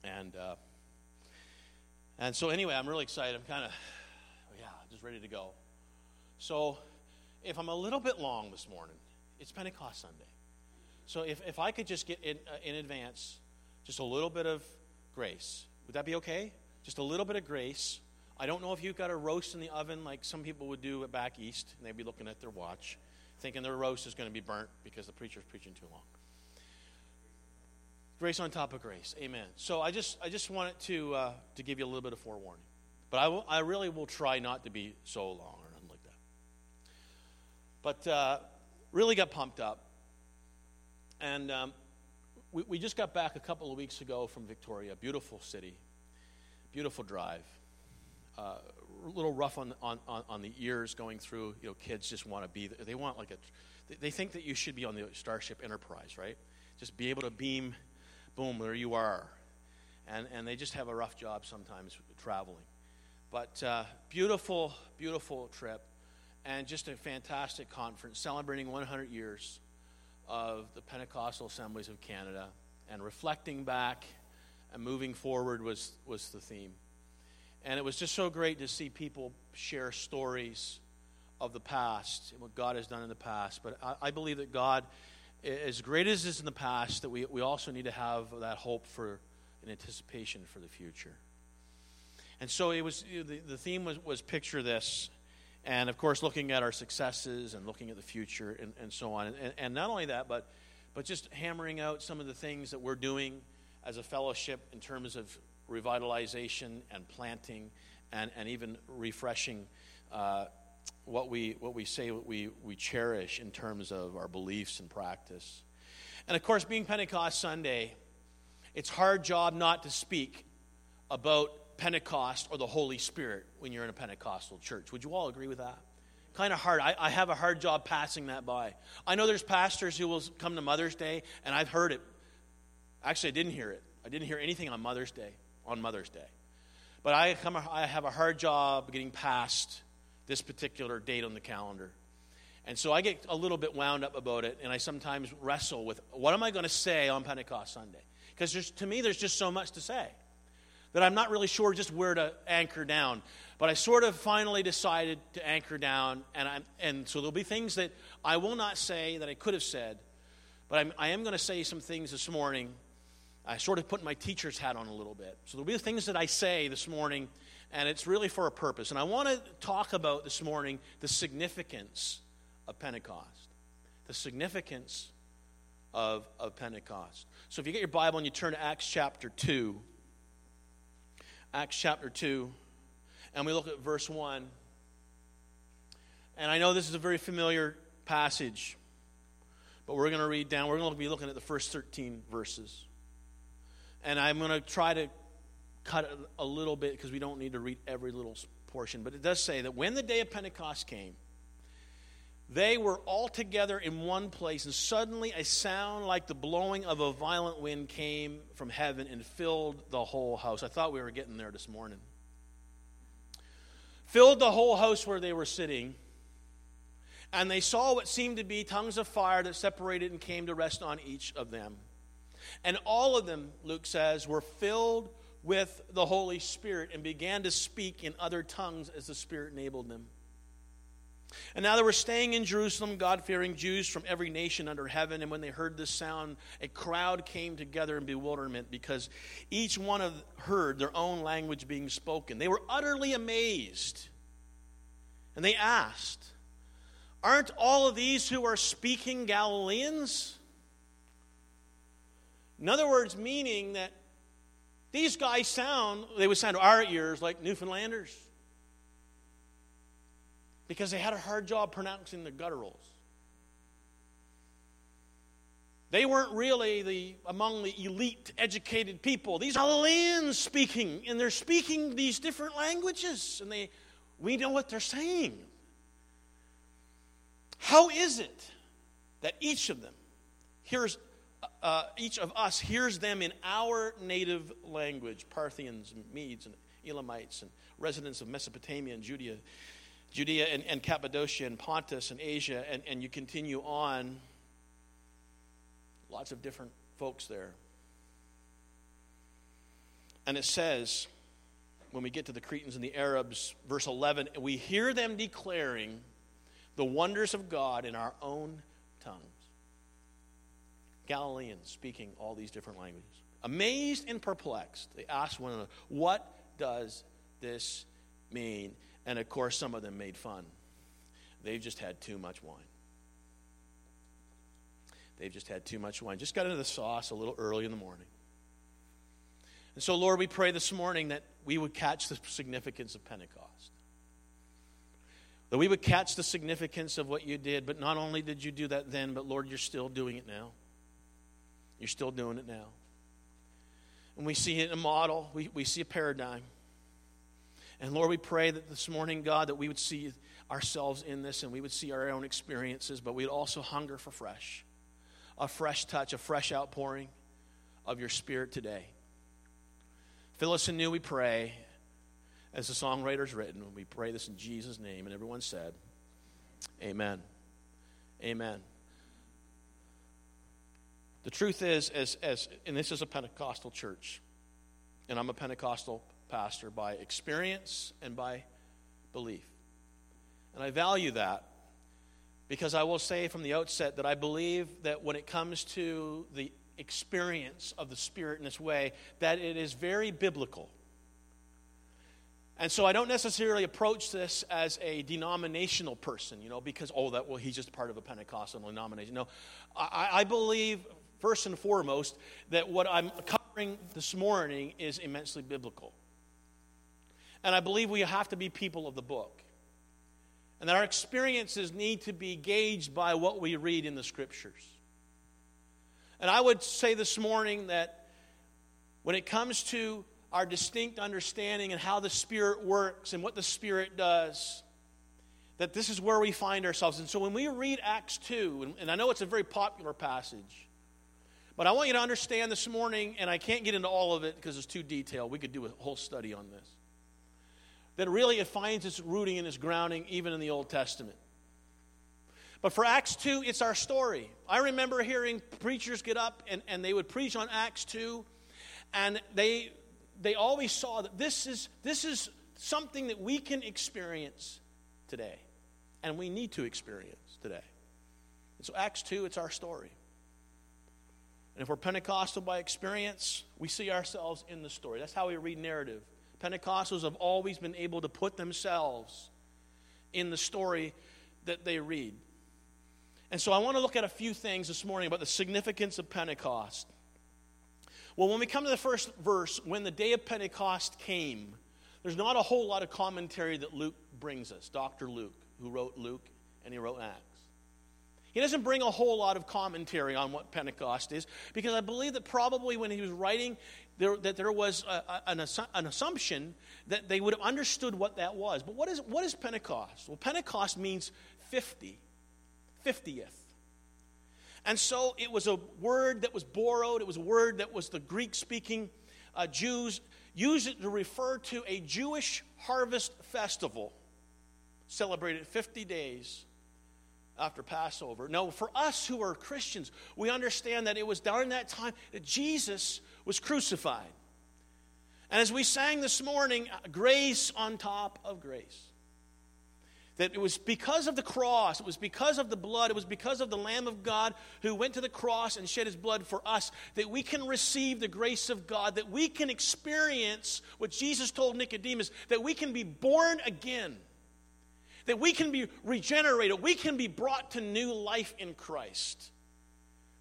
And, uh, and so, anyway, I'm really excited. I'm kind of, yeah, just ready to go. So, if I'm a little bit long this morning, it's Pentecost Sunday. So, if, if I could just get in, uh, in advance just a little bit of grace, would that be okay? Just a little bit of grace. I don't know if you've got a roast in the oven like some people would do back east, and they'd be looking at their watch, thinking their roast is going to be burnt because the preacher's preaching too long. Grace on top of grace. Amen. So I just I just wanted to uh, to give you a little bit of forewarning, but I, will, I really will try not to be so long or nothing like that. But uh, really got pumped up, and um, we, we just got back a couple of weeks ago from Victoria, beautiful city, beautiful drive. Uh, a little rough on, on, on the ears going through. You know, kids just want to be. They want like a. They think that you should be on the Starship Enterprise, right? Just be able to beam boom, there you are. And, and they just have a rough job sometimes traveling. But uh, beautiful, beautiful trip, and just a fantastic conference celebrating 100 years of the Pentecostal Assemblies of Canada. And reflecting back and moving forward was, was the theme. And it was just so great to see people share stories of the past and what God has done in the past. But I, I believe that God, as great as is in the past, that we, we also need to have that hope for an anticipation for the future. And so it was the, the theme was, was picture this. And of course, looking at our successes and looking at the future and, and so on. And, and not only that, but, but just hammering out some of the things that we're doing as a fellowship in terms of revitalization and planting and, and even refreshing uh, what, we, what we say what we, we cherish in terms of our beliefs and practice. And of course, being Pentecost Sunday, it's hard job not to speak about Pentecost or the Holy Spirit when you're in a Pentecostal church. Would you all agree with that? Kind of hard. I, I have a hard job passing that by. I know there's pastors who will come to Mother's Day, and I've heard it. Actually, I didn't hear it. I didn't hear anything on Mother's Day. On Mother's Day, but I come. I have a hard job getting past this particular date on the calendar. And so I get a little bit wound up about it, and I sometimes wrestle with what am I going to say on Pentecost Sunday? Because to me, there's just so much to say that I'm not really sure just where to anchor down. But I sort of finally decided to anchor down, and, I'm, and so there'll be things that I will not say that I could have said, but I'm, I am going to say some things this morning. I sort of put my teacher's hat on a little bit. So there'll be things that I say this morning, and it's really for a purpose. And I want to talk about this morning the significance of Pentecost. The significance of, of Pentecost. So if you get your Bible and you turn to Acts chapter 2, Acts chapter 2, and we look at verse 1. And I know this is a very familiar passage, but we're going to read down, we're going to be looking at the first 13 verses. And I'm going to try to cut a little bit because we don't need to read every little portion. But it does say that when the day of Pentecost came, they were all together in one place, and suddenly a sound like the blowing of a violent wind came from heaven and filled the whole house. I thought we were getting there this morning. Filled the whole house where they were sitting, and they saw what seemed to be tongues of fire that separated and came to rest on each of them. And all of them, Luke says, were filled with the Holy Spirit and began to speak in other tongues as the Spirit enabled them. And now they were staying in Jerusalem, God fearing Jews from every nation under heaven. And when they heard this sound, a crowd came together in bewilderment because each one of heard their own language being spoken. They were utterly amazed. And they asked, Aren't all of these who are speaking Galileans? In other words, meaning that these guys sound, they would sound to our ears like Newfoundlanders because they had a hard job pronouncing the gutturals. They weren't really the among the elite educated people. These are Galileans speaking, and they're speaking these different languages, and they we know what they're saying. How is it that each of them hears uh, each of us hears them in our native language, Parthians and Medes and Elamites and residents of Mesopotamia and Judea, Judea and, and Cappadocia and Pontus and Asia, and, and you continue on. Lots of different folks there. And it says, when we get to the Cretans and the Arabs, verse 11, we hear them declaring the wonders of God in our own. Galileans speaking all these different languages. Amazed and perplexed, they asked one another, What does this mean? And of course, some of them made fun. They've just had too much wine. They've just had too much wine. Just got into the sauce a little early in the morning. And so, Lord, we pray this morning that we would catch the significance of Pentecost. That we would catch the significance of what you did, but not only did you do that then, but Lord, you're still doing it now. You're still doing it now. And we see it in a model, we, we see a paradigm. And Lord, we pray that this morning, God, that we would see ourselves in this and we would see our own experiences, but we'd also hunger for fresh a fresh touch, a fresh outpouring of your Spirit today. Fill us anew, we pray, as the songwriter's written. We pray this in Jesus' name. And everyone said, Amen. Amen. The truth is, as, as, and this is a Pentecostal church, and I'm a Pentecostal pastor, by experience and by belief. And I value that because I will say from the outset that I believe that when it comes to the experience of the Spirit in this way, that it is very biblical. And so I don't necessarily approach this as a denominational person, you know, because, oh, that, well, he's just part of a Pentecostal denomination. No, I, I believe, first and foremost, that what I'm covering this morning is immensely biblical. And I believe we have to be people of the book. And that our experiences need to be gauged by what we read in the scriptures. And I would say this morning that when it comes to our distinct understanding and how the Spirit works and what the Spirit does, that this is where we find ourselves. And so when we read Acts 2, and, and I know it's a very popular passage, but I want you to understand this morning, and I can't get into all of it because it's too detailed. We could do a whole study on this. That really it finds its rooting and its grounding even in the Old Testament. But for Acts 2, it's our story. I remember hearing preachers get up and, and they would preach on Acts 2, and they they always saw that this is, this is something that we can experience today. And we need to experience today. And so, Acts 2, it's our story. And if we're Pentecostal by experience, we see ourselves in the story. That's how we read narrative. Pentecostals have always been able to put themselves in the story that they read. And so I want to look at a few things this morning about the significance of Pentecost. Well, when we come to the first verse, when the day of Pentecost came, there's not a whole lot of commentary that Luke brings us, Dr. Luke, who wrote Luke and he wrote Acts. He doesn't bring a whole lot of commentary on what Pentecost is because I believe that probably when he was writing, there, that there was a, an, assu- an assumption that they would have understood what that was. But what is, what is Pentecost? Well, Pentecost means 50, 50th. And so it was a word that was borrowed, it was a word that was the Greek speaking uh, Jews used it to refer to a Jewish harvest festival celebrated 50 days after Passover. Now, for us who are Christians, we understand that it was during that time that Jesus was crucified. And as we sang this morning, uh, grace on top of grace. That it was because of the cross, it was because of the blood, it was because of the Lamb of God who went to the cross and shed his blood for us that we can receive the grace of God, that we can experience what Jesus told Nicodemus, that we can be born again, that we can be regenerated, we can be brought to new life in Christ.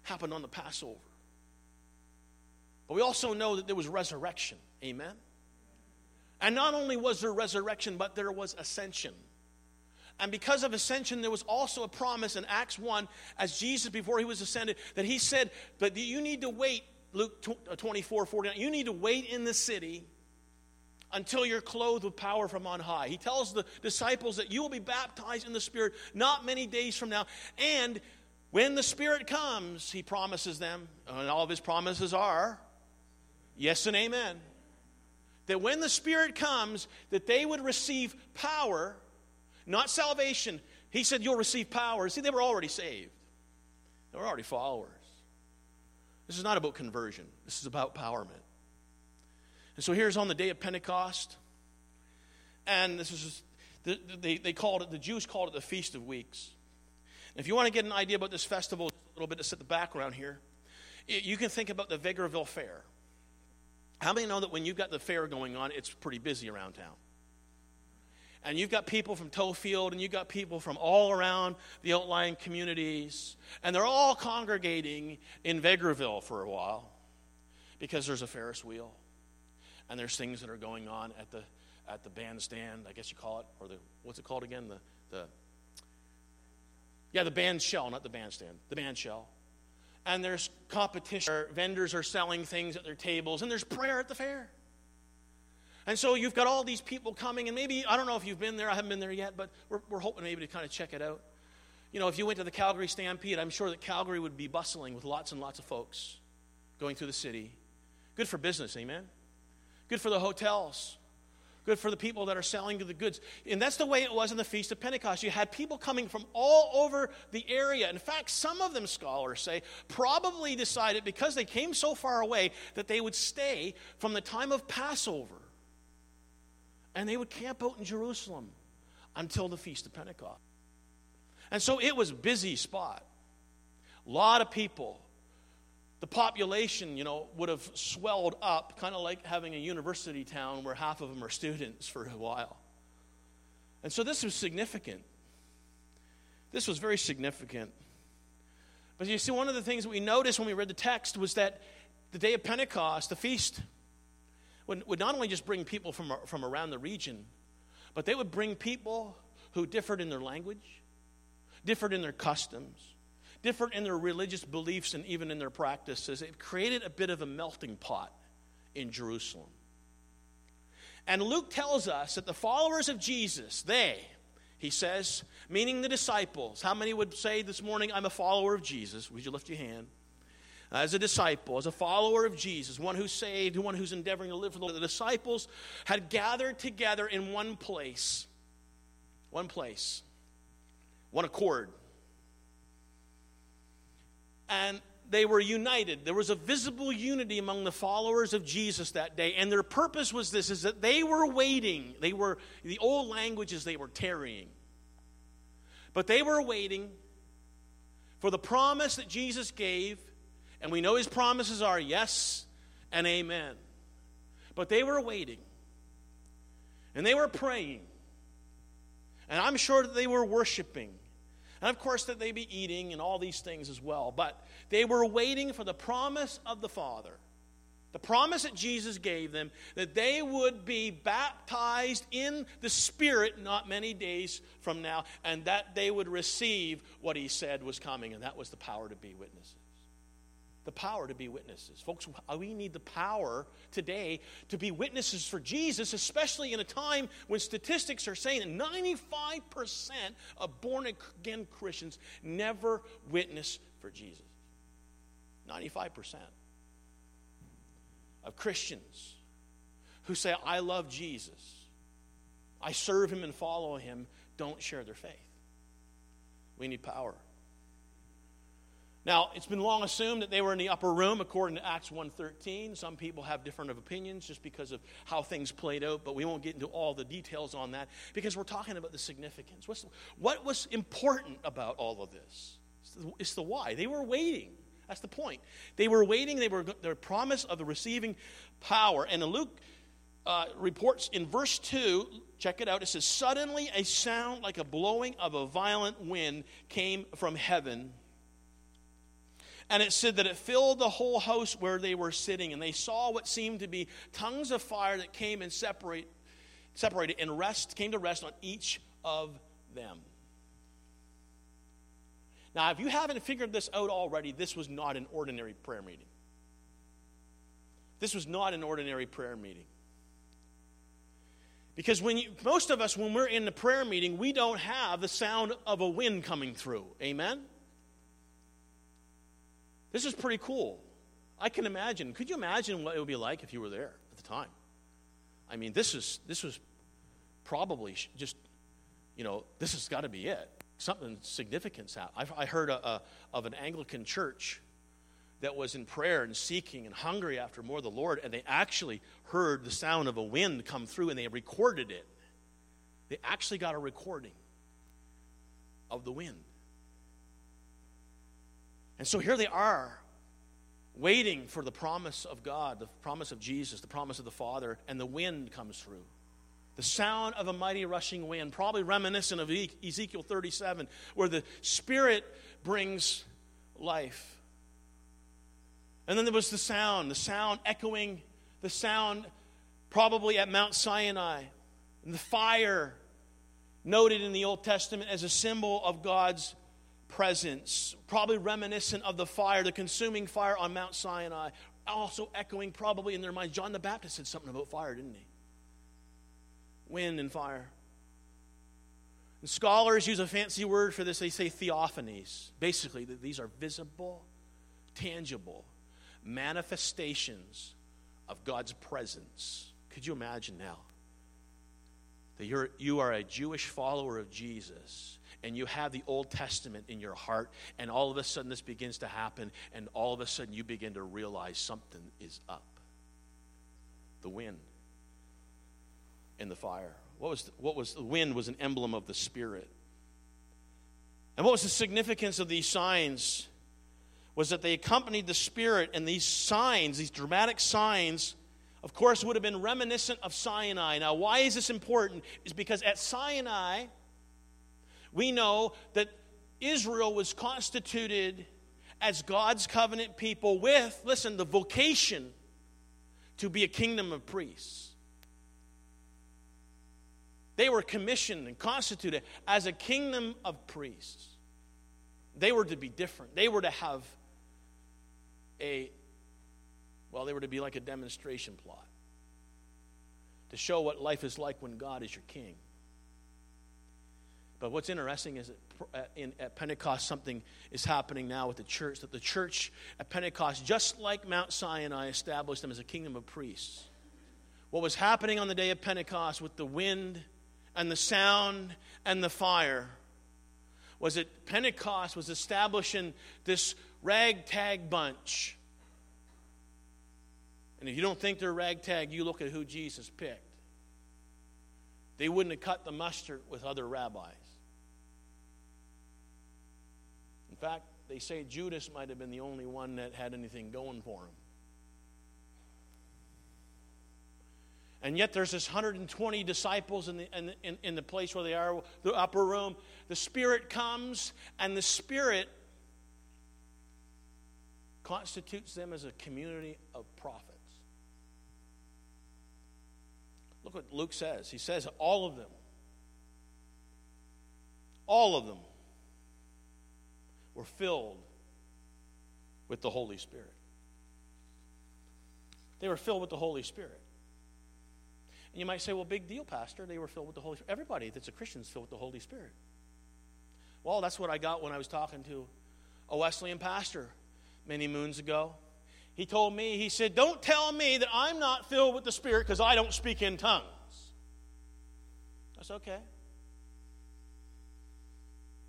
Happened on the Passover. But we also know that there was resurrection. Amen? And not only was there resurrection, but there was ascension. And because of ascension, there was also a promise in Acts 1 as Jesus, before he was ascended, that he said, But you need to wait, Luke uh, 24 49, you need to wait in the city until you're clothed with power from on high. He tells the disciples that you will be baptized in the Spirit not many days from now. And when the Spirit comes, he promises them, and all of his promises are yes and amen. That when the Spirit comes, that they would receive power not salvation. He said, You'll receive power. See, they were already saved, they were already followers. This is not about conversion, this is about empowerment. And so here's on the day of Pentecost, and this is they, they called it, the Jews called it the Feast of Weeks. And if you want to get an idea about this festival, a little bit to set the background here, you can think about the Vegreville Fair. How many know that when you've got the fair going on, it's pretty busy around town? and you've got people from Tofield, and you've got people from all around the outlying communities, and they're all congregating in Vegreville for a while because there's a Ferris wheel, and there's things that are going on at the at the bandstand, I guess you call it, or the what's it called again? The the yeah, the band shell, not the bandstand, the band shell. And there's competition. Vendors are selling things at their tables, and there's prayer at the fair. And so you've got all these people coming, and maybe, I don't know if you've been there, I haven't been there yet, but we're, we're hoping maybe to kind of check it out. You know, if you went to the Calgary Stampede, I'm sure that Calgary would be bustling with lots and lots of folks going through the city. Good for business, amen? Good for the hotels. good for the people that are selling the goods. And that's the way it was in the Feast of Pentecost. You had people coming from all over the area. In fact, some of them, scholars say, probably decided because they came so far away that they would stay from the time of Passover. And they would camp out in Jerusalem until the Feast of Pentecost. And so it was a busy spot. A lot of people the population, you know, would have swelled up, kind of like having a university town where half of them are students for a while. And so this was significant. This was very significant. But you see, one of the things that we noticed when we read the text was that the day of Pentecost, the feast, would, would not only just bring people from, from around the region, but they would bring people who differed in their language, differed in their customs, different in their religious beliefs and even in their practices. It created a bit of a melting pot in Jerusalem. And Luke tells us that the followers of Jesus, they, he says, meaning the disciples, how many would say this morning, I'm a follower of Jesus? Would you lift your hand? As a disciple, as a follower of Jesus, one who's saved, one who's endeavoring to live for the Lord, the disciples had gathered together in one place. One place. One accord and they were united. There was a visible unity among the followers of Jesus that day. And their purpose was this is that they were waiting. They were the old languages they were tarrying. But they were waiting for the promise that Jesus gave, and we know his promises are yes and amen. But they were waiting. And they were praying. And I'm sure that they were worshiping. And of course, that they'd be eating and all these things as well. But they were waiting for the promise of the Father. The promise that Jesus gave them that they would be baptized in the Spirit not many days from now, and that they would receive what He said was coming, and that was the power to be witnesses the power to be witnesses. Folks, uh, we need the power today to be witnesses for Jesus, especially in a time when statistics are saying that 95% of born again Christians never witness for Jesus. 95% of Christians who say, I love Jesus, I serve him and follow him, don't share their faith. We need power. Now, it's been long assumed that they were in the upper room according to Acts 1:13. Some people have different opinions just because of how things played out, but we won't get into all the details on that because we're talking about the significance. What's, what was important about all of this? It's the, it's the why. They were waiting. That's the point. They were waiting. They were their promise of the receiving power. And Luke uh, reports in verse 2, check it out. It says, Suddenly a sound like a blowing of a violent wind came from heaven and it said that it filled the whole house where they were sitting, and they saw what seemed to be tongues of fire that came and separate, separated and rest came to rest on each of them. Now, if you haven't figured this out already, this was not an ordinary prayer meeting. This was not an ordinary prayer meeting. Because when you, most of us, when we're in the prayer meeting, we don't have the sound of a wind coming through. Amen? This is pretty cool. I can imagine. Could you imagine what it would be like if you were there at the time? I mean, this is this was probably just, you know, this has got to be it. Something significant happened. I heard a, a, of an Anglican church that was in prayer and seeking and hungry after more of the Lord, and they actually heard the sound of a wind come through and they recorded it. They actually got a recording of the wind. And so here they are, waiting for the promise of God, the promise of Jesus, the promise of the Father, and the wind comes through. The sound of a mighty rushing wind, probably reminiscent of Ezekiel 37, where the Spirit brings life. And then there was the sound, the sound echoing, the sound probably at Mount Sinai, and the fire noted in the Old Testament as a symbol of God's presence, probably reminiscent of the fire, the consuming fire on Mount Sinai, also echoing probably in their minds. John the Baptist said something about fire, didn't he? Wind and fire. And scholars use a fancy word for this. They say theophanies. Basically, these are visible, tangible manifestations of God's presence. Could you imagine now? that you're, you are a Jewish follower of Jesus and you have the Old Testament in your heart, and all of a sudden this begins to happen, and all of a sudden you begin to realize something is up. The wind and the fire. What was, what was the wind was an emblem of the Spirit. And what was the significance of these signs? Was that they accompanied the Spirit, and these signs, these dramatic signs, of course, would have been reminiscent of Sinai. Now, why is this important? Is because at Sinai, we know that Israel was constituted as God's covenant people with, listen, the vocation to be a kingdom of priests. They were commissioned and constituted as a kingdom of priests. They were to be different. They were to have a, well, they were to be like a demonstration plot to show what life is like when God is your king. But what's interesting is that in, at Pentecost, something is happening now with the church. That the church at Pentecost, just like Mount Sinai, established them as a kingdom of priests. What was happening on the day of Pentecost with the wind and the sound and the fire was that Pentecost was establishing this ragtag bunch. And if you don't think they're ragtag, you look at who Jesus picked. They wouldn't have cut the mustard with other rabbis. Fact, they say Judas might have been the only one that had anything going for him. And yet there's this 120 disciples in the, in, in, in, the place where they are, the upper room. The Spirit comes, and the Spirit constitutes them as a community of prophets. Look what Luke says. He says, all of them. All of them were filled with the Holy Spirit. They were filled with the Holy Spirit. And you might say, well, big deal, Pastor. They were filled with the Holy Spirit. Everybody that's a Christian is filled with the Holy Spirit. Well, that's what I got when I was talking to a Wesleyan pastor many moons ago. He told me, he said, Don't tell me that I'm not filled with the Spirit because I don't speak in tongues. That's okay.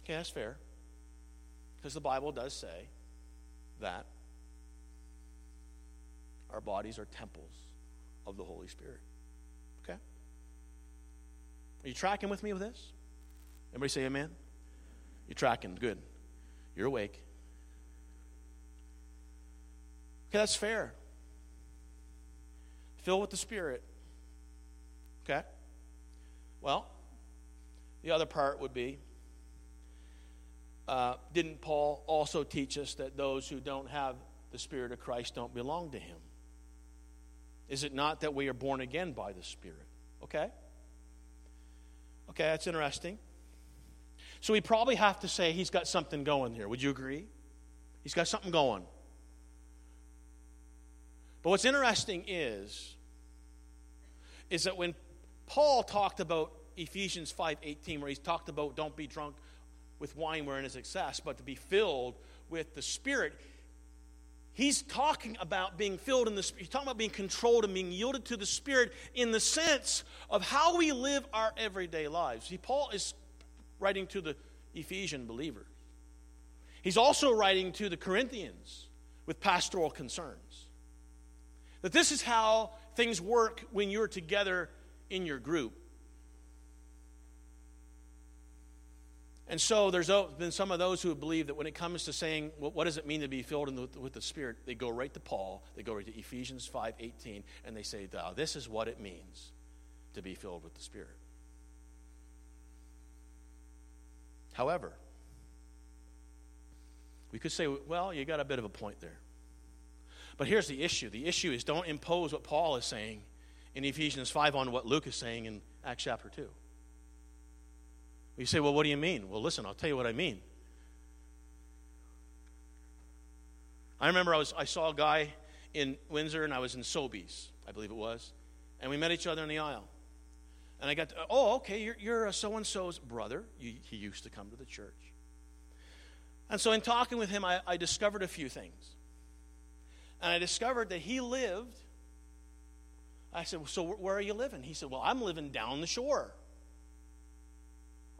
Okay, that's fair. Because the Bible does say that our bodies are temples of the Holy Spirit. Okay? Are you tracking with me with this? Everybody say amen? You're tracking. Good. You're awake. Okay, that's fair. Fill with the Spirit. Okay? Well, the other part would be uh, didn't Paul also teach us that those who don't have the Spirit of Christ don't belong to him? Is it not that we are born again by the Spirit? Okay? Okay, that's interesting. So we probably have to say he's got something going here. Would you agree? He's got something going. But what's interesting is is that when Paul talked about Ephesians 5:18 where he's talked about don't be drunk with wine wherein is excess, but to be filled with the Spirit. He's talking about being filled in the Spirit. He's talking about being controlled and being yielded to the Spirit in the sense of how we live our everyday lives. See, Paul is writing to the Ephesian believers. He's also writing to the Corinthians with pastoral concerns. That this is how things work when you're together in your group. And so there's been some of those who believe that when it comes to saying, well, what does it mean to be filled the, with the Spirit, they go right to Paul, they go right to Ephesians 5.18, and they say, this is what it means to be filled with the Spirit. However, we could say, well, you got a bit of a point there. But here's the issue. The issue is don't impose what Paul is saying in Ephesians 5 on what Luke is saying in Acts chapter 2. You say, well, what do you mean? Well, listen, I'll tell you what I mean. I remember I, was, I saw a guy in Windsor and I was in Sobeys, I believe it was, and we met each other in the aisle. And I got, to, oh, okay, you're, you're so and so's brother. You, he used to come to the church. And so, in talking with him, I, I discovered a few things. And I discovered that he lived. I said, well, So, where are you living? He said, Well, I'm living down the shore.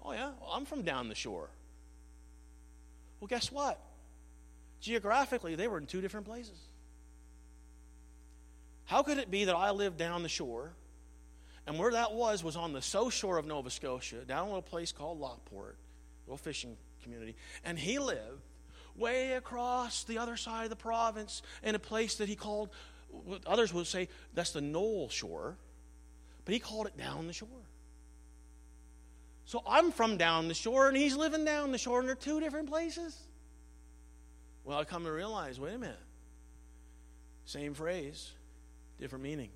Oh, yeah? Well, I'm from down the shore. Well, guess what? Geographically, they were in two different places. How could it be that I lived down the shore, and where that was was on the south shore of Nova Scotia, down a little place called Lockport, a little fishing community, and he lived way across the other side of the province in a place that he called, others would say that's the North Shore, but he called it down the shore. So I'm from down the shore, and he's living down the shore, and they're two different places. Well, I come to realize wait a minute. Same phrase, different meaning,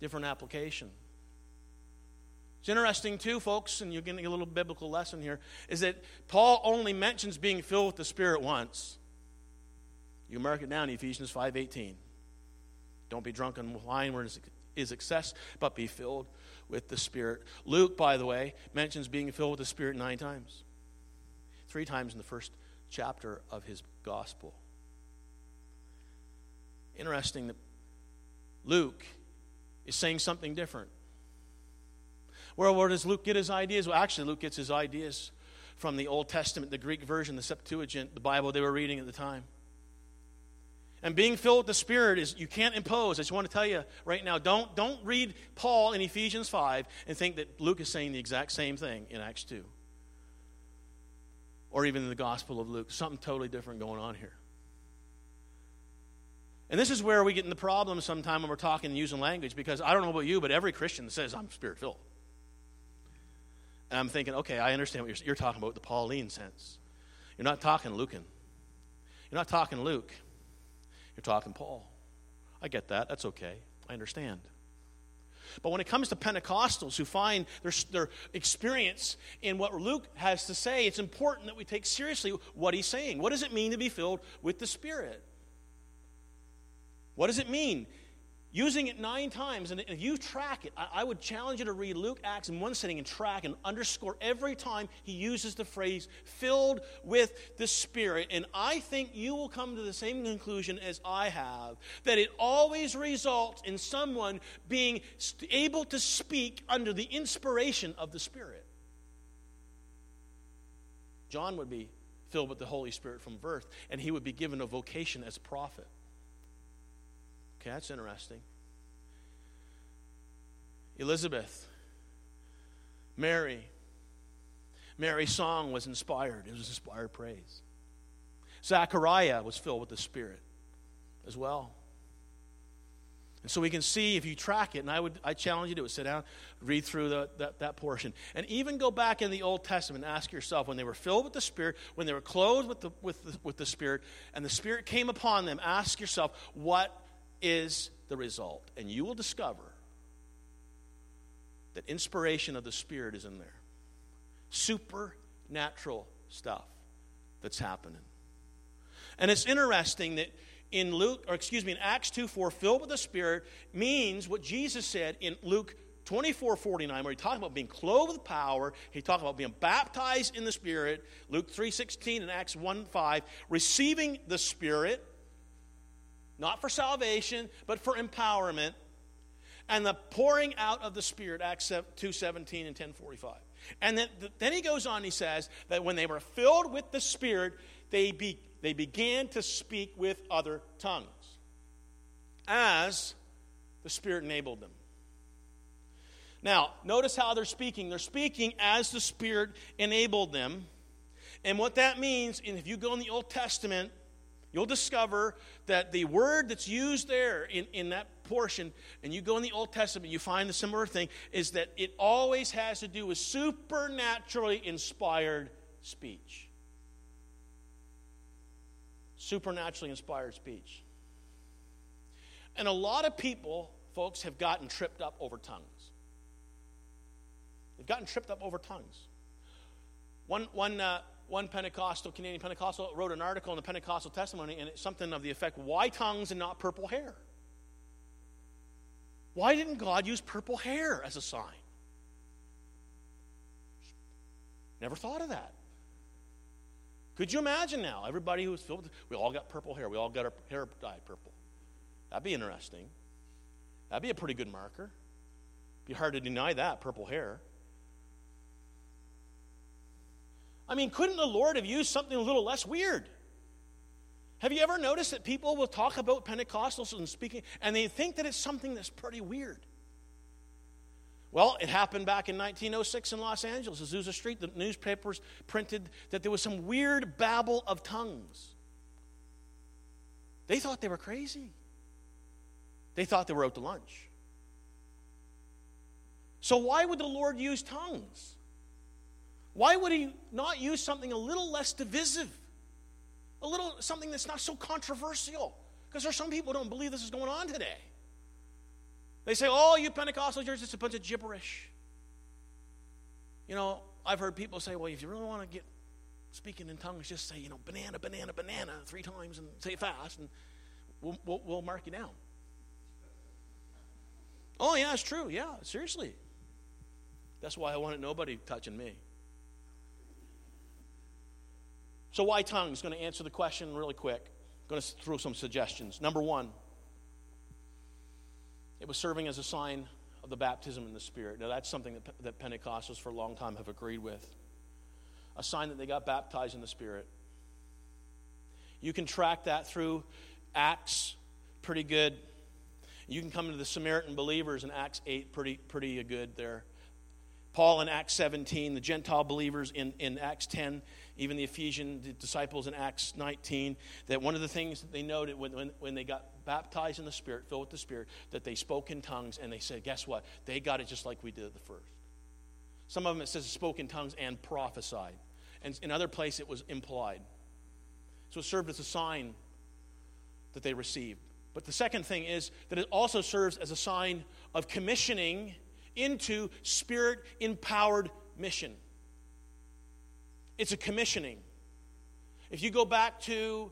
different application. It's interesting, too, folks, and you're getting a little biblical lesson here, is that Paul only mentions being filled with the Spirit once. You mark it down, Ephesians 5.18. Don't be drunk on wine where is excess, but be filled with the Spirit. Luke, by the way, mentions being filled with the Spirit nine times. Three times in the first chapter of his gospel. Interesting that Luke is saying something different. Well, where does Luke get his ideas? Well, actually, Luke gets his ideas from the Old Testament, the Greek version, the Septuagint, the Bible they were reading at the time. And being filled with the Spirit is you can't impose. I just want to tell you right now, don't, don't read Paul in Ephesians 5 and think that Luke is saying the exact same thing in Acts 2. Or even in the Gospel of Luke. Something totally different going on here. And this is where we get in the problem sometime when we're talking and using language, because I don't know about you, but every Christian says, I'm spirit filled. And I'm thinking, okay, I understand what you're, you're talking about, the Pauline sense. You're not talking Lucan. You're not talking Luke. You're talking Paul. I get that. That's okay. I understand. But when it comes to Pentecostals who find their, their experience in what Luke has to say, it's important that we take seriously what he's saying. What does it mean to be filled with the Spirit? What does it mean? Using it nine times, and if you track it, I, would challenge you to read Luke Acts in one sitting and track and underscore every time he uses the phrase filled with the Spirit. And I think you will come to the same conclusion as I have that it always results in someone being able to speak under the inspiration of the Spirit. John would be filled with the Holy Spirit from birth, and he would be given a vocation as prophet. Okay, that's interesting. Elizabeth, Mary. Mary's song was inspired, it was inspired praise. Zechariah was filled with the Spirit as well. And so we can see if you track it, and I would I challenge you to sit down, read through the, that, that portion, and even go back in the Old Testament and ask yourself when they were filled with the Spirit, when they were clothed with the, with the, with the Spirit, and the Spirit came upon them, ask yourself, what is the result? And you will discover that inspiration of the Spirit is in there. Supernatural stuff that's happening. And it's interesting that in Luke, or excuse me, in Acts 2 4, filled with the Spirit means what Jesus said in Luke 24 49, where he talked about being clothed with power. He talked about being baptized in the Spirit. Luke 3 16 and Acts 1 5, receiving the Spirit not for salvation, but for empowerment, and the pouring out of the Spirit, Acts 2.17 and 10.45. And then, then he goes on, he says that when they were filled with the Spirit, they, be, they began to speak with other tongues as the Spirit enabled them. Now, notice how they're speaking. They're speaking as the Spirit enabled them. And what that means, and if you go in the Old Testament, You'll discover that the word that's used there in, in that portion, and you go in the Old Testament, you find the similar thing, is that it always has to do with supernaturally inspired speech. Supernaturally inspired speech. And a lot of people, folks, have gotten tripped up over tongues. They've gotten tripped up over tongues. One, one, uh, one Pentecostal, Canadian Pentecostal, wrote an article in the Pentecostal testimony, and it's something of the effect why tongues and not purple hair? Why didn't God use purple hair as a sign? Never thought of that. Could you imagine now? Everybody who's filled with, we all got purple hair. We all got our hair dyed purple. That'd be interesting. That'd be a pretty good marker. Be hard to deny that, purple hair. I mean, couldn't the Lord have used something a little less weird? Have you ever noticed that people will talk about Pentecostals and speaking, and they think that it's something that's pretty weird? Well, it happened back in 1906 in Los Angeles, Azusa Street. The newspapers printed that there was some weird babble of tongues. They thought they were crazy. They thought they were out to lunch. So, why would the Lord use tongues? Why would He not use something a little less divisive? A little something that's not so controversial? Because there's some people who don't believe this is going on today. They say, oh, you Pentecostal church, it's a bunch of gibberish. You know, I've heard people say, well, if you really want to get speaking in tongues, just say, you know, banana, banana, banana three times and say it fast, and we'll, we'll, we'll mark you down. Oh, yeah, it's true. Yeah, seriously. That's why I wanted nobody touching me. So, why tongues? Going to answer the question really quick. Going to throw some suggestions. Number one, it was serving as a sign of the baptism in the Spirit. Now, that's something that, that Pentecostals for a long time have agreed with. A sign that they got baptized in the Spirit. You can track that through Acts pretty good. You can come into the Samaritan believers in Acts 8 pretty, pretty good there. Paul in Acts 17, the Gentile believers in, in Acts 10, even the Ephesian disciples in Acts 19, that one of the things that they noted when, when, when they got baptized in the Spirit, filled with the Spirit, that they spoke in tongues and they said, guess what? They got it just like we did at the first. Some of them it says spoke in tongues and prophesied. And in other places it was implied. So it served as a sign that they received. But the second thing is that it also serves as a sign of commissioning into spirit empowered mission. It's a commissioning. If you go back to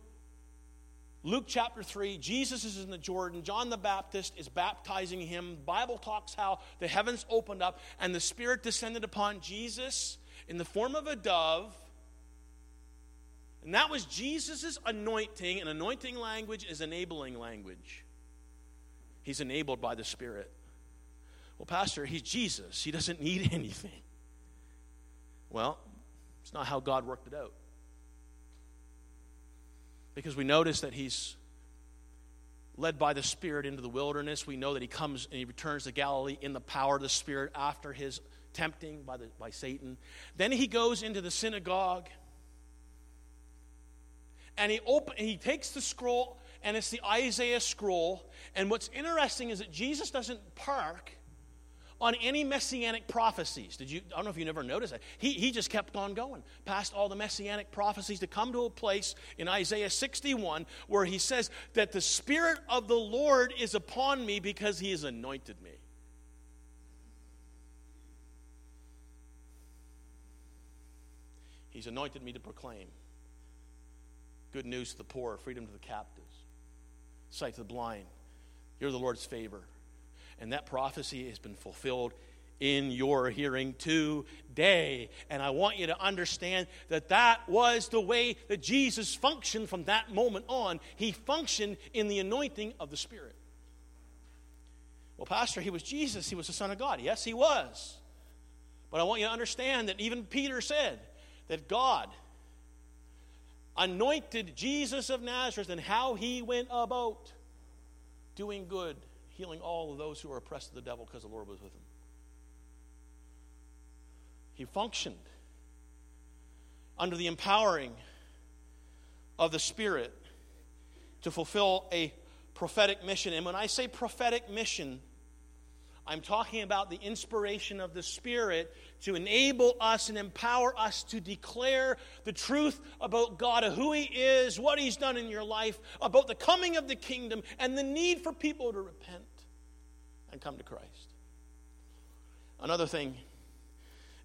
Luke chapter 3, Jesus is in the Jordan. John the Baptist is baptizing him. The Bible talks how the heavens opened up and the Spirit descended upon Jesus in the form of a dove. And that was Jesus' anointing, and anointing language is enabling language. He's enabled by the Spirit. Well, Pastor, he's Jesus. He doesn't need *laughs* anything. Well, not how God worked it out. Because we notice that he's led by the Spirit into the wilderness. We know that he comes and he returns to Galilee in the power of the Spirit after his tempting by, the, by Satan. Then he goes into the synagogue and he, open, he takes the scroll, and it's the Isaiah scroll. And what's interesting is that Jesus doesn't park on any messianic prophecies. Did you? I don't know if you never noticed that. He, he just kept on going past all the messianic prophecies to come to a place in Isaiah 61 where he says that the Spirit of the Lord is upon me because he has anointed me. He's anointed me to proclaim good news to the poor, freedom to the captives, sight to the blind. You're the Lord's favor. And that prophecy has been fulfilled in your hearing today. And I want you to understand that that was the way that Jesus functioned from that moment on. He functioned in the anointing of the Spirit. Well, Pastor, he was Jesus. He was the Son of God. Yes, he was. But I want you to understand that even Peter said that God anointed Jesus of Nazareth and how he went about doing good healing all of those who were oppressed of the devil because the Lord was with him. He functioned under the empowering of the Spirit to fulfill a prophetic mission. And when I say prophetic mission, I'm talking about the inspiration of the Spirit to enable us and empower us to declare the truth about God, who He is, what He's done in your life, about the coming of the kingdom, and the need for people to repent and come to Christ. Another thing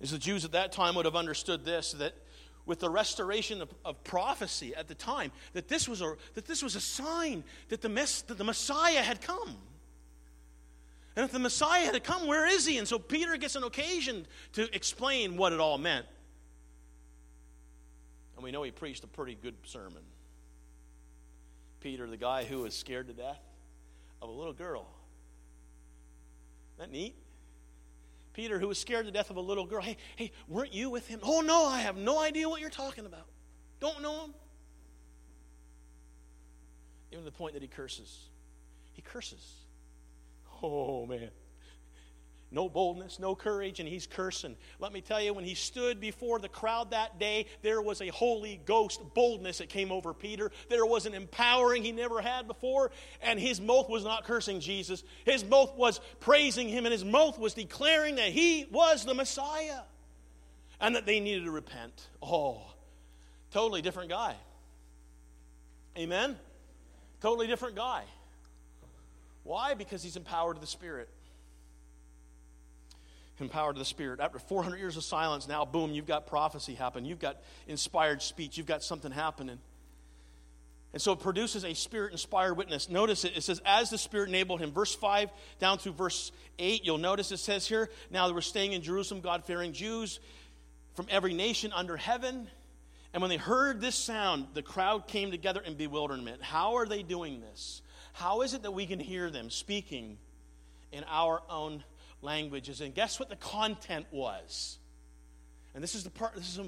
is the Jews at that time would have understood this that with the restoration of, of, prophecy at the time that this was a, that this was a sign that the, mess, that the Messiah had come. And if the Messiah had come, where is he? And so Peter gets an occasion to explain what it all meant. And we know he preached a pretty good sermon. Peter, the guy who was scared to death of a little girl. Isn't that neat? Peter, who was scared to death of a little girl, hey, hey, weren't you with him? Oh, no, I have no idea what you're talking about. Don't know him. Even to the point that he curses. He curses. Oh, man no boldness, no courage, and he's cursing. Let me tell you, when he stood before the crowd that day, there was a Holy Ghost boldness that came over Peter. There was an empowering he never had before, and his mouth was not cursing Jesus. His mouth was praising him, and his mouth was declaring that he was the Messiah and that they needed to repent. Oh, totally different guy. Amen? Totally different guy. Why? Because he's empowered to the Spirit empowered of the Spirit. After 400 years of silence, now, boom, you've got prophecy happen. You've got inspired speech. You've got something happening. And so it produces a spirit inspired witness. Notice it, it says, as the Spirit enabled him. Verse 5 down through verse 8, you'll notice it says here, now they were staying in Jerusalem, God fearing Jews from every nation under heaven. And when they heard this sound, the crowd came together in bewilderment. How are they doing this? How is it that we can hear them speaking in our own languages. And guess what the content was? And this is the part, this is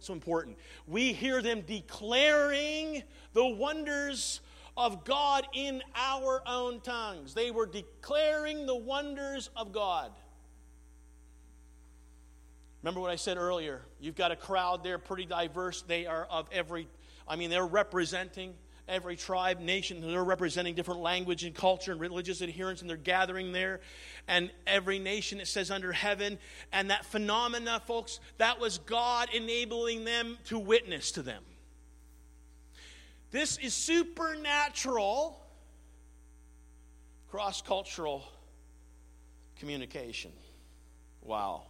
so important. We hear them declaring the wonders of God in our own tongues. They were declaring the wonders of God. Remember what I said earlier? You've got a crowd there, pretty diverse. They are of every, I mean, they're representing every tribe, nation, they're representing different language and culture and religious adherence, and they're gathering there. And every nation, it says, under heaven. And that phenomena, folks, that was God enabling them to witness to them. This is supernatural, cross cultural communication. Wow.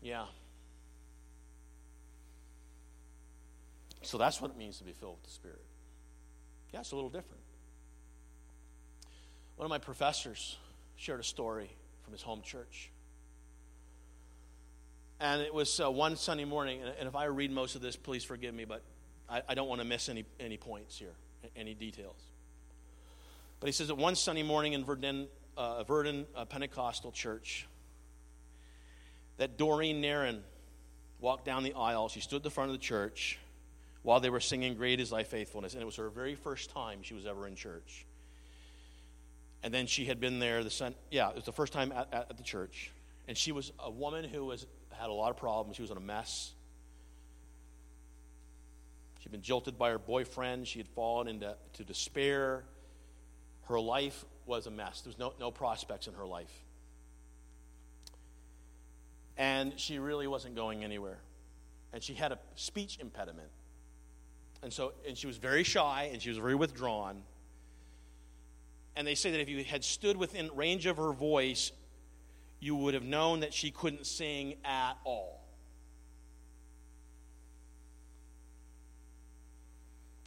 Yeah. So that's what it means to be filled with the Spirit. Yeah, it's a little different. One of my professors shared a story from his home church. And it was uh, one Sunday morning, and if I read most of this, please forgive me, but I, I don't want to miss any, any points here, any details. But he says that one Sunday morning in Verdun, uh, Verdun uh, Pentecostal church, that Doreen Nairn walked down the aisle. She stood at the front of the church while they were singing Great is Thy Faithfulness. And it was her very first time she was ever in church. And then she had been there, the son, yeah, it was the first time at, at, at the church. And she was a woman who was, had a lot of problems. She was in a mess. She'd been jilted by her boyfriend. She had fallen into to despair. Her life was a mess. There was no, no prospects in her life. And she really wasn't going anywhere. And she had a speech impediment. And so, and she was very shy and she was very withdrawn. And they say that if you had stood within range of her voice, you would have known that she couldn't sing at all.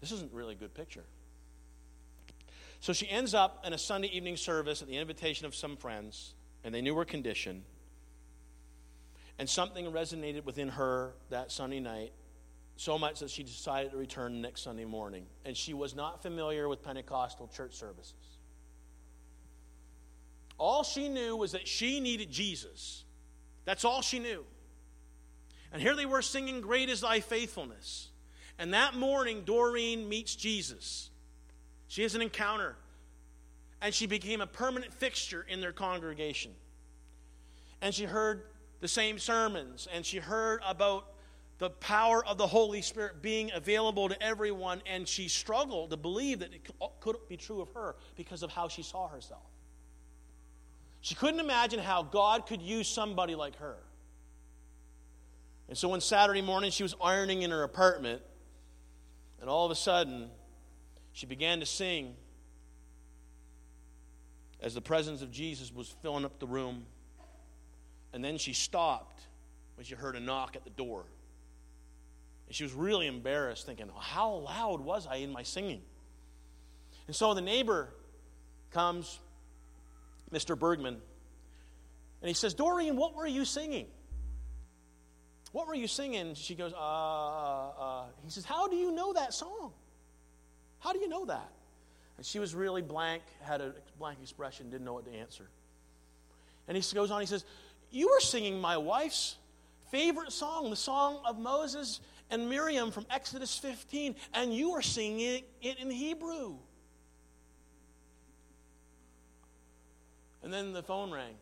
This isn't really a good picture. So she ends up in a Sunday evening service at the invitation of some friends, and they knew her condition. And something resonated within her that Sunday night so much that she decided to return next Sunday morning. And she was not familiar with Pentecostal church services. All she knew was that she needed Jesus. That's all she knew. And here they were singing, Great is Thy Faithfulness. And that morning, Doreen meets Jesus. She has an encounter. And she became a permanent fixture in their congregation. And she heard the same sermons. And she heard about the power of the Holy Spirit being available to everyone, and she struggled to believe that it uh, could be true of her because of how she saw herself. She couldn't imagine how God could use somebody like her. And so one Saturday morning, she was ironing in her apartment, and all of a sudden, she began to sing as the presence of Jesus was filling up the room. And then she stopped when she heard a knock at the door. And she was really embarrassed, thinking, How loud was I in my singing? And so the neighbor comes, Mr. Bergman, and he says, Doreen, what were you singing? What were you singing? She goes, uh, uh, he says, How do you know that song? How do you know that? And she was really blank, had a blank expression, didn't know what to answer. And he goes on, he says, You were singing my wife's favorite song, the song of Moses and Miriam from Exodus 15, and you were singing it in Hebrew. And then the phone rang.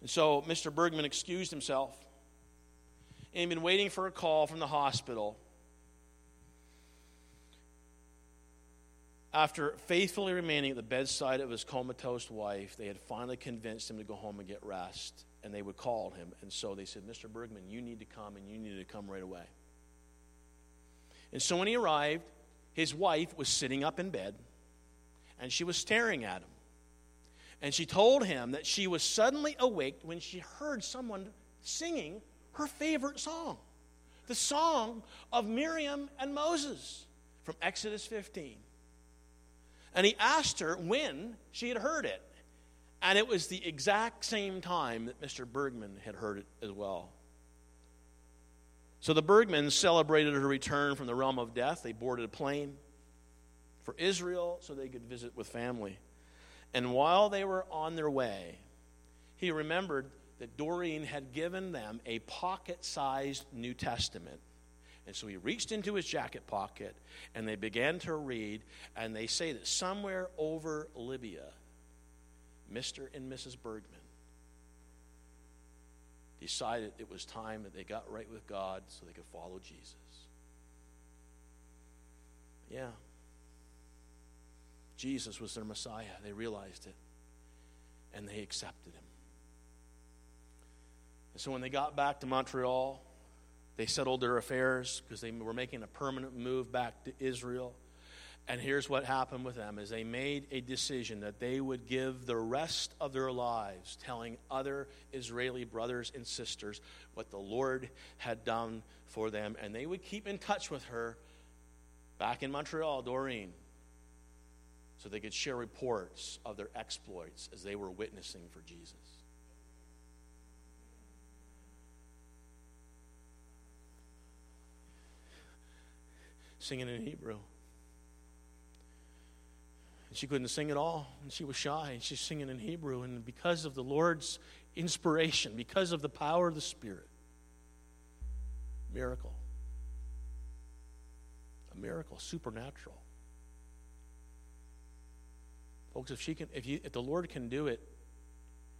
And so Mr. Bergman excused himself and he'd been waiting for a call from the hospital. After faithfully remaining at the bedside of his comatose wife, they had finally convinced him to go home and get rest, and they would call him. And so they said, Mr. Bergman, you need to come, and you need to come right away. And so when he arrived, his wife was sitting up in bed, and she was staring at him. And she told him that she was suddenly awaked when she heard someone singing her favorite song the song of Miriam and Moses from Exodus 15. And he asked her when she had heard it. And it was the exact same time that Mr. Bergman had heard it as well. So the Bergmans celebrated her return from the realm of death. They boarded a plane for Israel so they could visit with family. And while they were on their way, he remembered that Doreen had given them a pocket sized New Testament. And so he reached into his jacket pocket and they began to read. And they say that somewhere over Libya, Mr. and Mrs. Bergman decided it was time that they got right with God so they could follow Jesus. Yeah. Jesus was their Messiah. They realized it. And they accepted him. And so when they got back to Montreal, they settled their affairs because they were making a permanent move back to Israel. And here's what happened with them is they made a decision that they would give the rest of their lives telling other Israeli brothers and sisters what the Lord had done for them and they would keep in touch with her back in Montreal, Doreen, so they could share reports of their exploits as they were witnessing for Jesus. singing in Hebrew. And she couldn't sing at all, and she was shy, and she's singing in Hebrew. And because of the Lord's inspiration, because of the power of the Spirit, miracle. A miracle, supernatural. Folks, if she can if you if the Lord can do it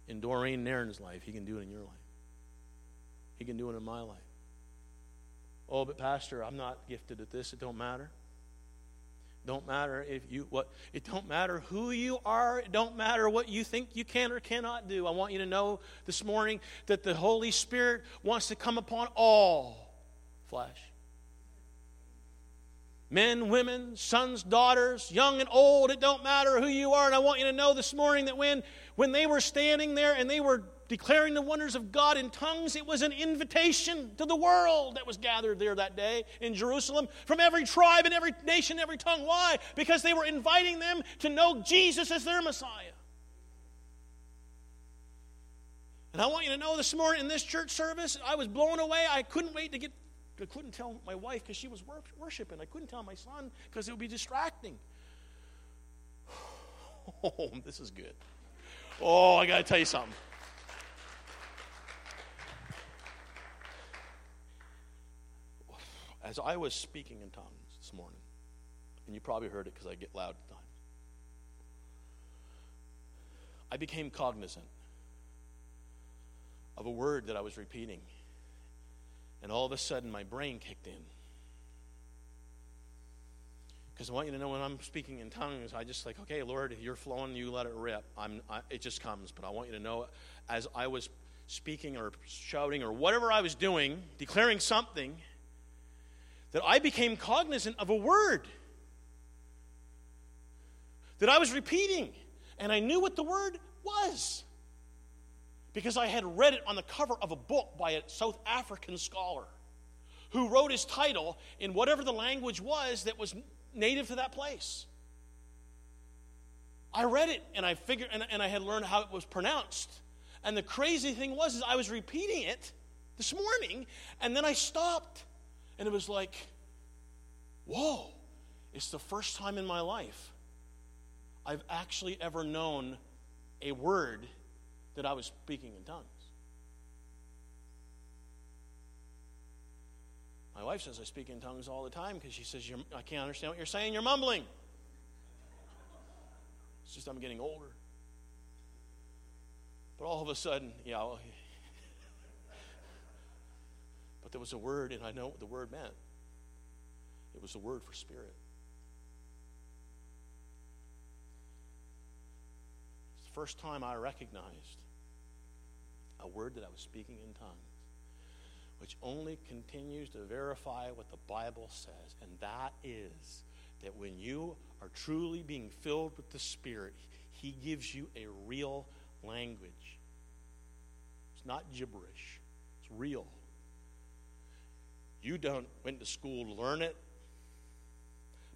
in Doreen Nairn's life, he can do it in your life. He can do it in my life. Oh, but pastor, I'm not gifted at this. It don't matter. Don't matter if you what it don't matter who you are, it don't matter what you think you can or cannot do. I want you to know this morning that the Holy Spirit wants to come upon all flesh. Men, women, sons, daughters, young and old, it don't matter who you are. And I want you to know this morning that when when they were standing there and they were declaring the wonders of God in tongues. It was an invitation to the world that was gathered there that day in Jerusalem from every tribe and every nation, every tongue. Why? Because they were inviting them to know Jesus as their Messiah. And I want you to know this morning in this church service, I was blown away. I couldn't wait to get, I couldn't tell my wife because she was worshiping. I couldn't tell my son because it would be distracting. *sighs* Oh, this is good. Oh, I got to tell you something. As I was speaking in tongues this morning, and you probably heard it because I get loud at times, I became cognizant of a word that I was repeating. And all of a sudden, my brain kicked in. Because I want you to know when I'm speaking in tongues, I just like, okay, Lord, you're flowing, you let it rip. I'm, I, it just comes. But I want you to know, as I was speaking or shouting or whatever I was doing, declaring something, that I became cognizant of a word that I was repeating, and I knew what the word was because I had read it on the cover of a book by a South African scholar who wrote his title in whatever the language was that was native to that place. I read it and I figured and, and I had learned how it was pronounced. And the crazy thing was is I was repeating it this morning and then I stopped and it was like, whoa, it's the first time in my life I've actually ever known a word that I was speaking in tongues. My wife says I speak in tongues all the time because she says, I can't understand what you're saying. You're mumbling. It's just I'm getting older. But all of a sudden, yeah. But there was a word, and I know what the word meant. It was a word for spirit. It's the first time I recognized a word that I was speaking in tongues, which only continues to verify what the Bible says, and that is that when you are truly being filled with the Spirit, He gives you a real language. It's not gibberish, it's real. You don't went to school to learn it,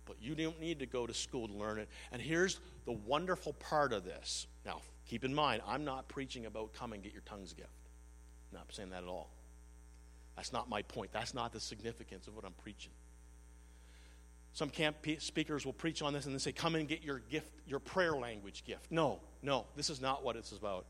but you don't need to go to school to learn it. And here's the wonderful part of this. Now, keep in mind, I'm not preaching about come and get your tongues gift. I'm not saying that at all. That's not my point. That's not the significance of what I'm preaching. Some camp speakers will preach on this and then say, Come and get your gift, your prayer language gift. No, no, this is not what it's about.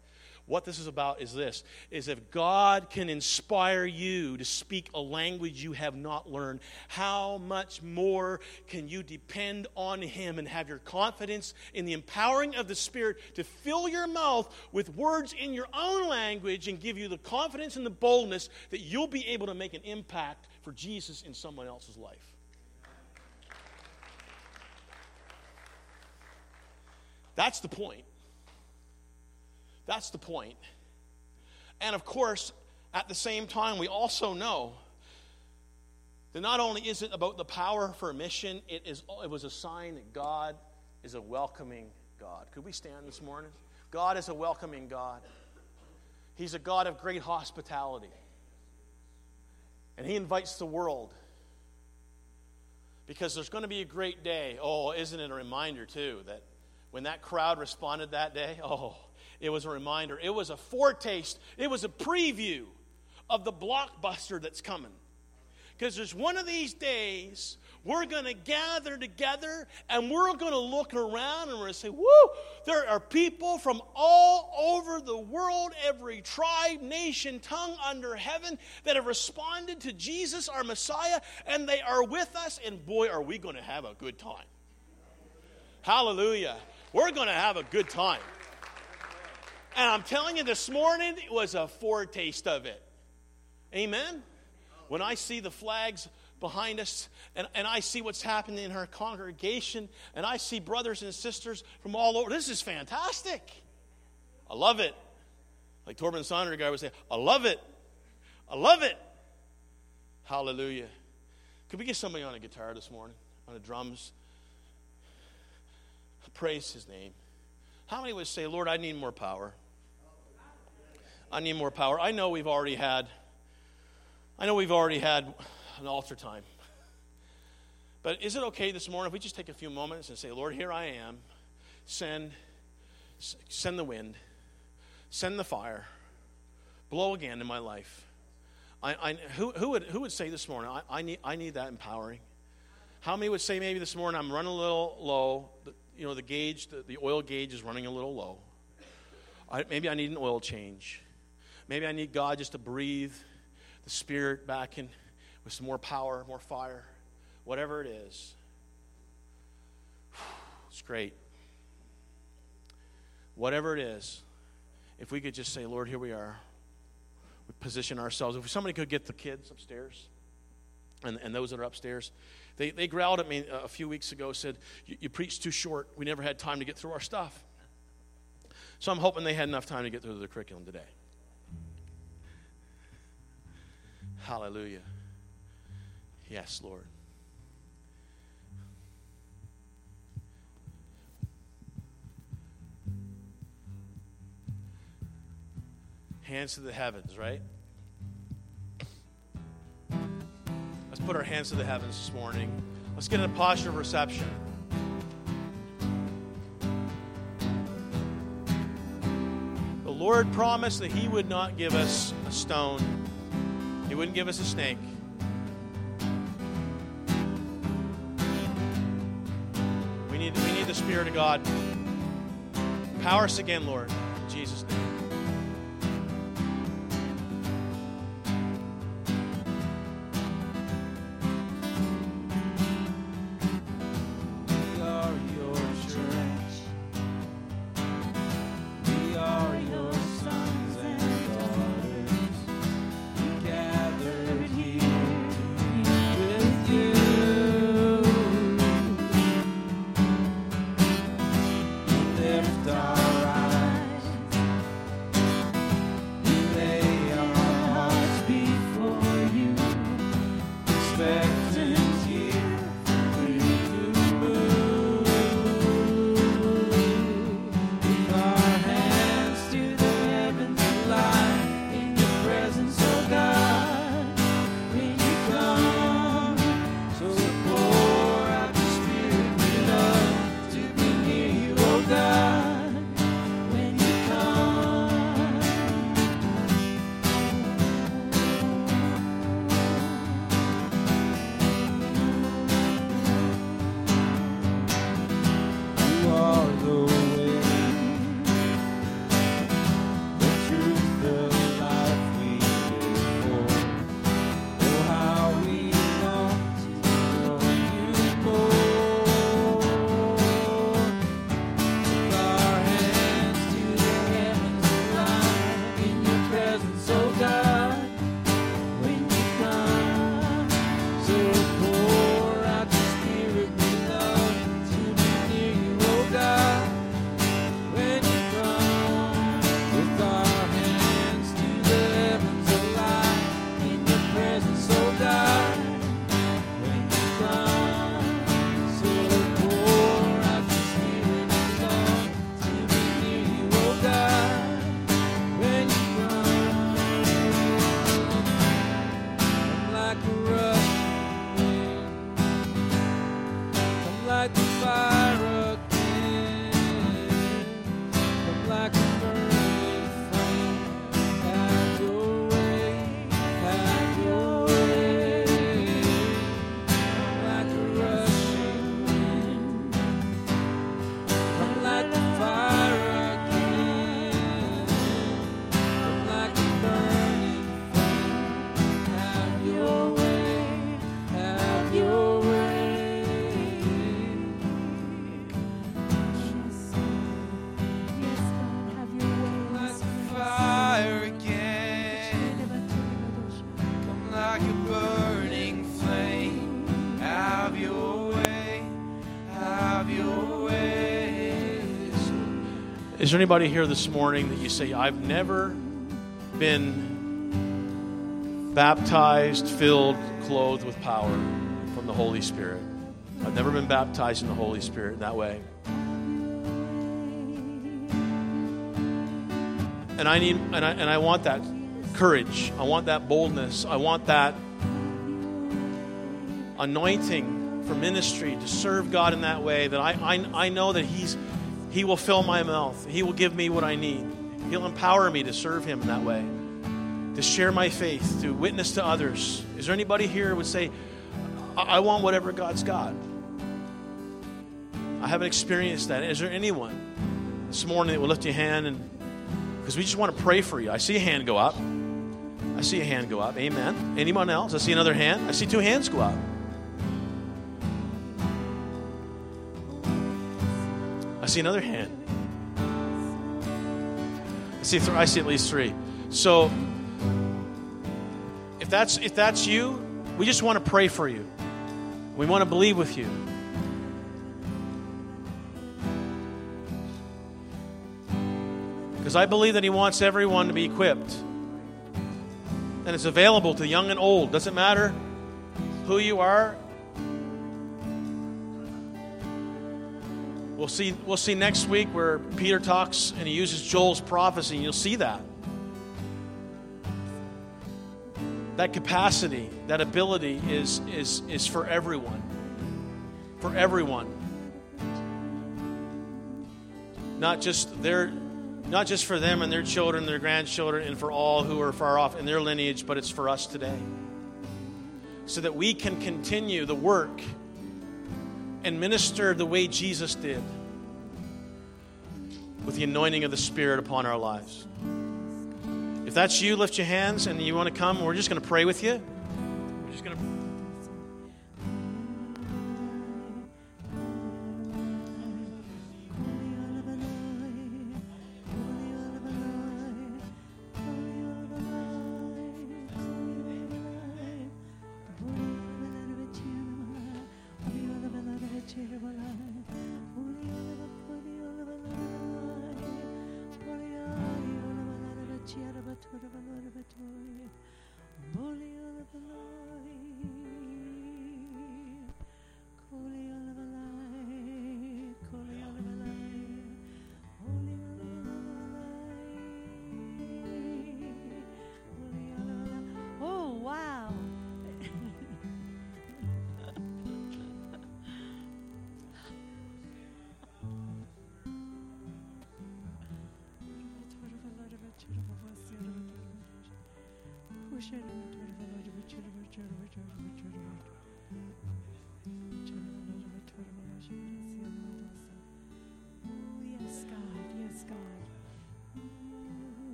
What this is about is this is if God can inspire you to speak a language you have not learned, how much more can you depend on Him and have your confidence in the empowering of the Spirit to fill your mouth with words in your own language and give you the confidence and the boldness that you'll be able to make an impact for Jesus in someone else's life? That's the point. That's the point. And of course, at the same time, we also know that not only is it about the power for mission, it, is, it was a sign that God is a welcoming God. Could we stand this morning? God is a welcoming God. He's a God of great hospitality. And He invites the world because there's going to be a great day. Oh, isn't it a reminder, too, that when that crowd responded that day, *laughs* oh, it was a reminder. It was a foretaste, it was a preview of the blockbuster that's coming. Because there's one of these days we're going to gather together and we're going to look around and we're going to say, Woo, there are people from all over the world, every tribe, nation, tongue under heaven that have responded to Jesus, our Messiah, and they are with us. And boy, are we going to have a good time. Hallelujah. We're going to have a good time. And I'm telling you, this morning it was a foretaste of it. Amen? When I see the flags behind us and, and I see what's happening in our congregation and I see brothers and sisters from all over, this is fantastic. I love it. Like Torben Sondergaard would say, I love it. I love it. Hallelujah. Could we get somebody on a guitar this morning, on the drums? Praise his name. How many would say, Lord, I need more power? I need more power. I know we've already had, I know we've already had an altar time. But is it okay this morning if we just take a few moments and say, Lord, here I am. Send, send the wind, send the fire, blow again in my life. I, I, who, who, would, who would say this morning, I, I, need, I need that empowering? How many would say maybe this morning, I'm running a little low, you know, the gauge, the, the oil gauge is running a little low. I, maybe I need an oil change. Maybe I need God just to breathe the Spirit back in with some more power, more fire, whatever it is. *sighs* It's great. Whatever it is, if we could just say, Lord, here we are. We position ourselves. If somebody could get the kids upstairs and, and those that are upstairs, they, they growled at me a few weeks ago, said, You preached too short. We never had time to get through our stuff. So I'm hoping they had enough time to get through the curriculum today. Hallelujah. Yes, Lord. Hands to the heavens, right? Let's put our hands to the heavens this morning. Let's get in a posture of reception. The Lord promised that He would not give us a stone he wouldn't give us a snake. We need, we need the Spirit of God. Empower us again, Lord. In Jesus' name. There anybody here this morning that you say, I've never been baptized, filled, clothed with power from the Holy Spirit? I've never been baptized in the Holy Spirit in that way. And I need and I, and I want that courage. I want that boldness. I want that anointing for ministry to serve God in that way that I, I, I know that He's He will fill my mouth. He will give me what I need. He'll empower me to serve Him in that way. To share my faith, to witness to others. Is there anybody here who would say, I, I want whatever God's got? I haven't experienced that. Is there anyone this morning that will lift your hand and because we just want to pray for you. I see a hand go up. I see a hand go up. Amen. Anyone else? I see another hand. I see two hands go up. See another hand. I see. Th- I see at least three. So, if that's if that's you, we just want to pray for you. We want to believe with you. Because I believe that He wants everyone to be equipped. And it's available to young and old. Doesn't matter who you are. We'll see, we'll see next week where Peter talks and he uses Joel's prophecy. And you'll see that. That capacity, that ability is, is, is for everyone. For everyone. Not just their not just for them and their children, their grandchildren, and for all who are far off in their lineage, but it's for us today. So that we can continue the work and minister the way Jesus did. with the anointing of the Spirit upon our lives. If that's you, lift your hands and you want to come. We're just going to pray with you. We're just going to.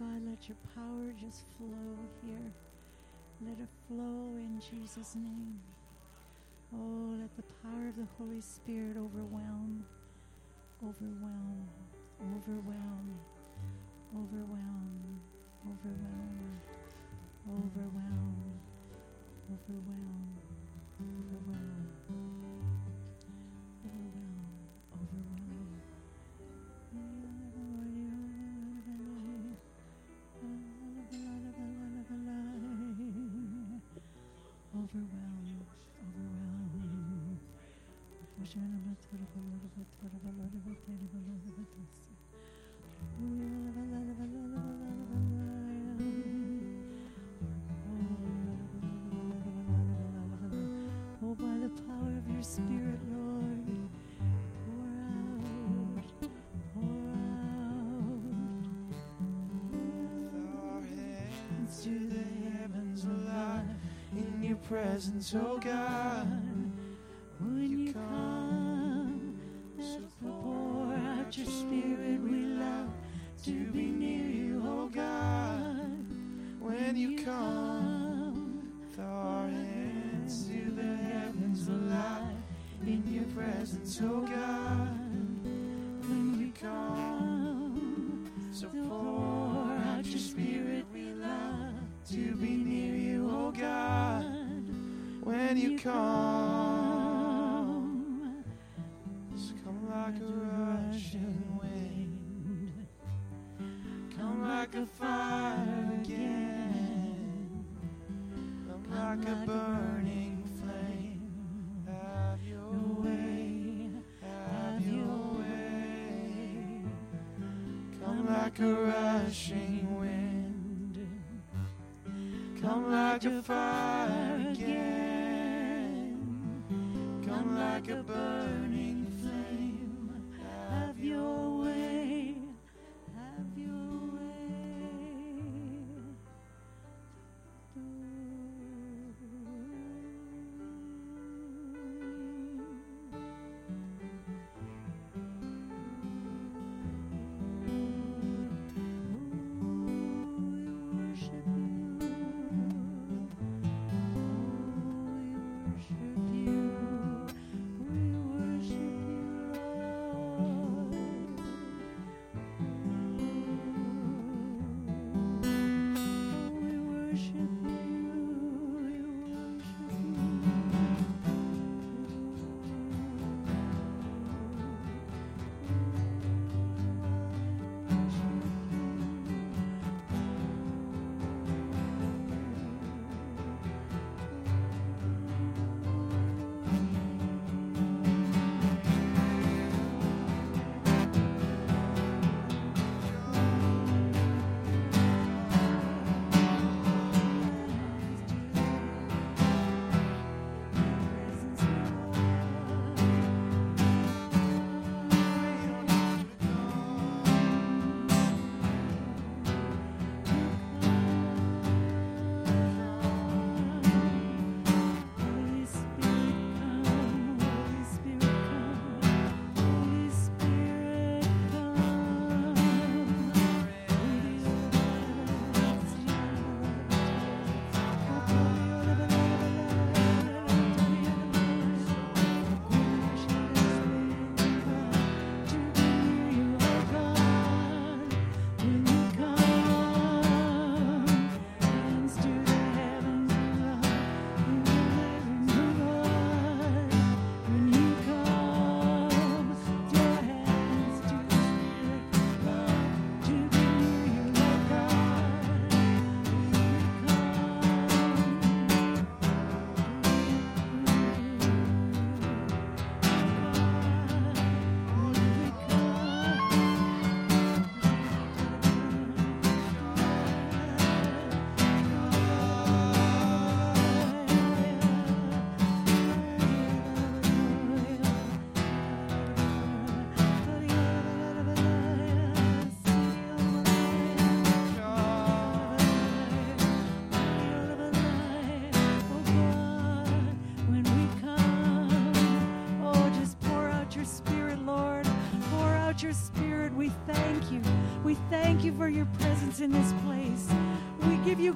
God, let your power just flow here. Let it flow in Jesus' name. Oh, let the power of the Holy Spirit overwhelm, overwhelm, overwhelm, overwhelm, Oh, by the power of your Spirit, Lord, pour out, pour out. the heavens oh, alive in your presence, oh God. To be near you, oh God. When you come, throw our hands to the heavens alive in your presence, oh God. When you come, so pour out your spirit, we love to be near you, oh God. When you come, like a fire again, come like a burning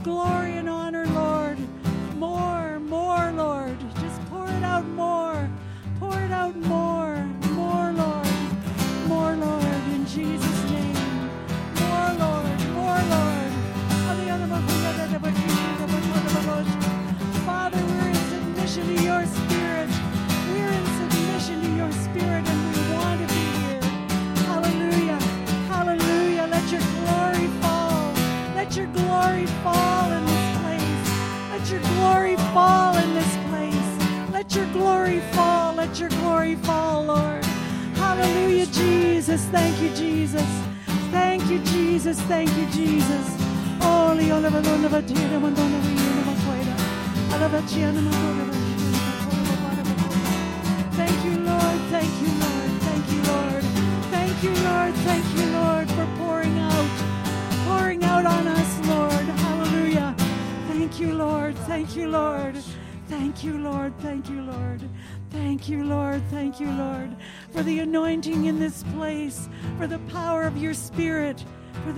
glory